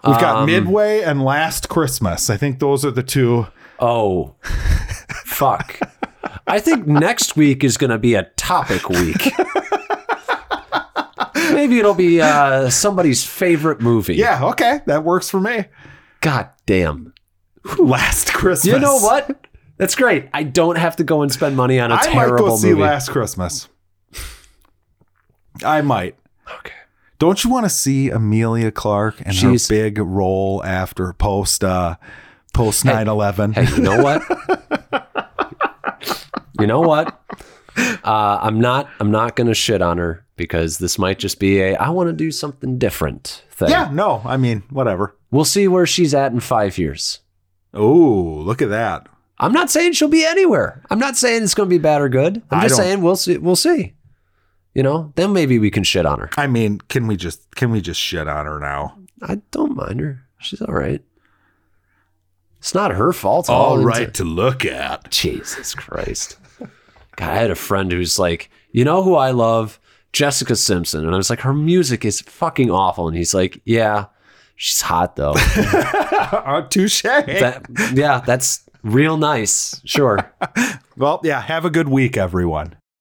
We've Um, got Midway and Last Christmas. I think those are the two. Oh, (laughs) fuck. I think next week is going to be a topic week. Maybe it'll be uh, somebody's favorite movie. Yeah, okay, that works for me. God damn. Last Christmas. You know what? That's great. I don't have to go and spend money on a I might terrible go see movie. Last Christmas. I might. okay. Don't you want to see Emilia Clarke and She's- her big role after post uh post 9/11? Hey, you know what? (laughs) you know what? Uh, I'm not. I'm not going to shit on her because this might just be a. I want to do something different thing. Yeah, no, I mean, whatever. We'll see where she's at in five years. Oh, look at that. I'm not saying she'll be anywhere. I'm not saying it's going to be bad or good. I'm just saying we'll see. We'll see. You know, then maybe we can shit on her. I mean, can we just can we just shit on her now? I don't mind her. She's all right. It's not her fault. All, into- to look at. Jesus Christ. God, I had a friend who's like, you know who I love? Jessica Simpson. And I was like, her music is fucking awful. And he's like, yeah, she's hot though. Uh, (laughs) touche. that, yeah, that's real nice. Sure. (laughs) well, yeah. Have a good week, everyone.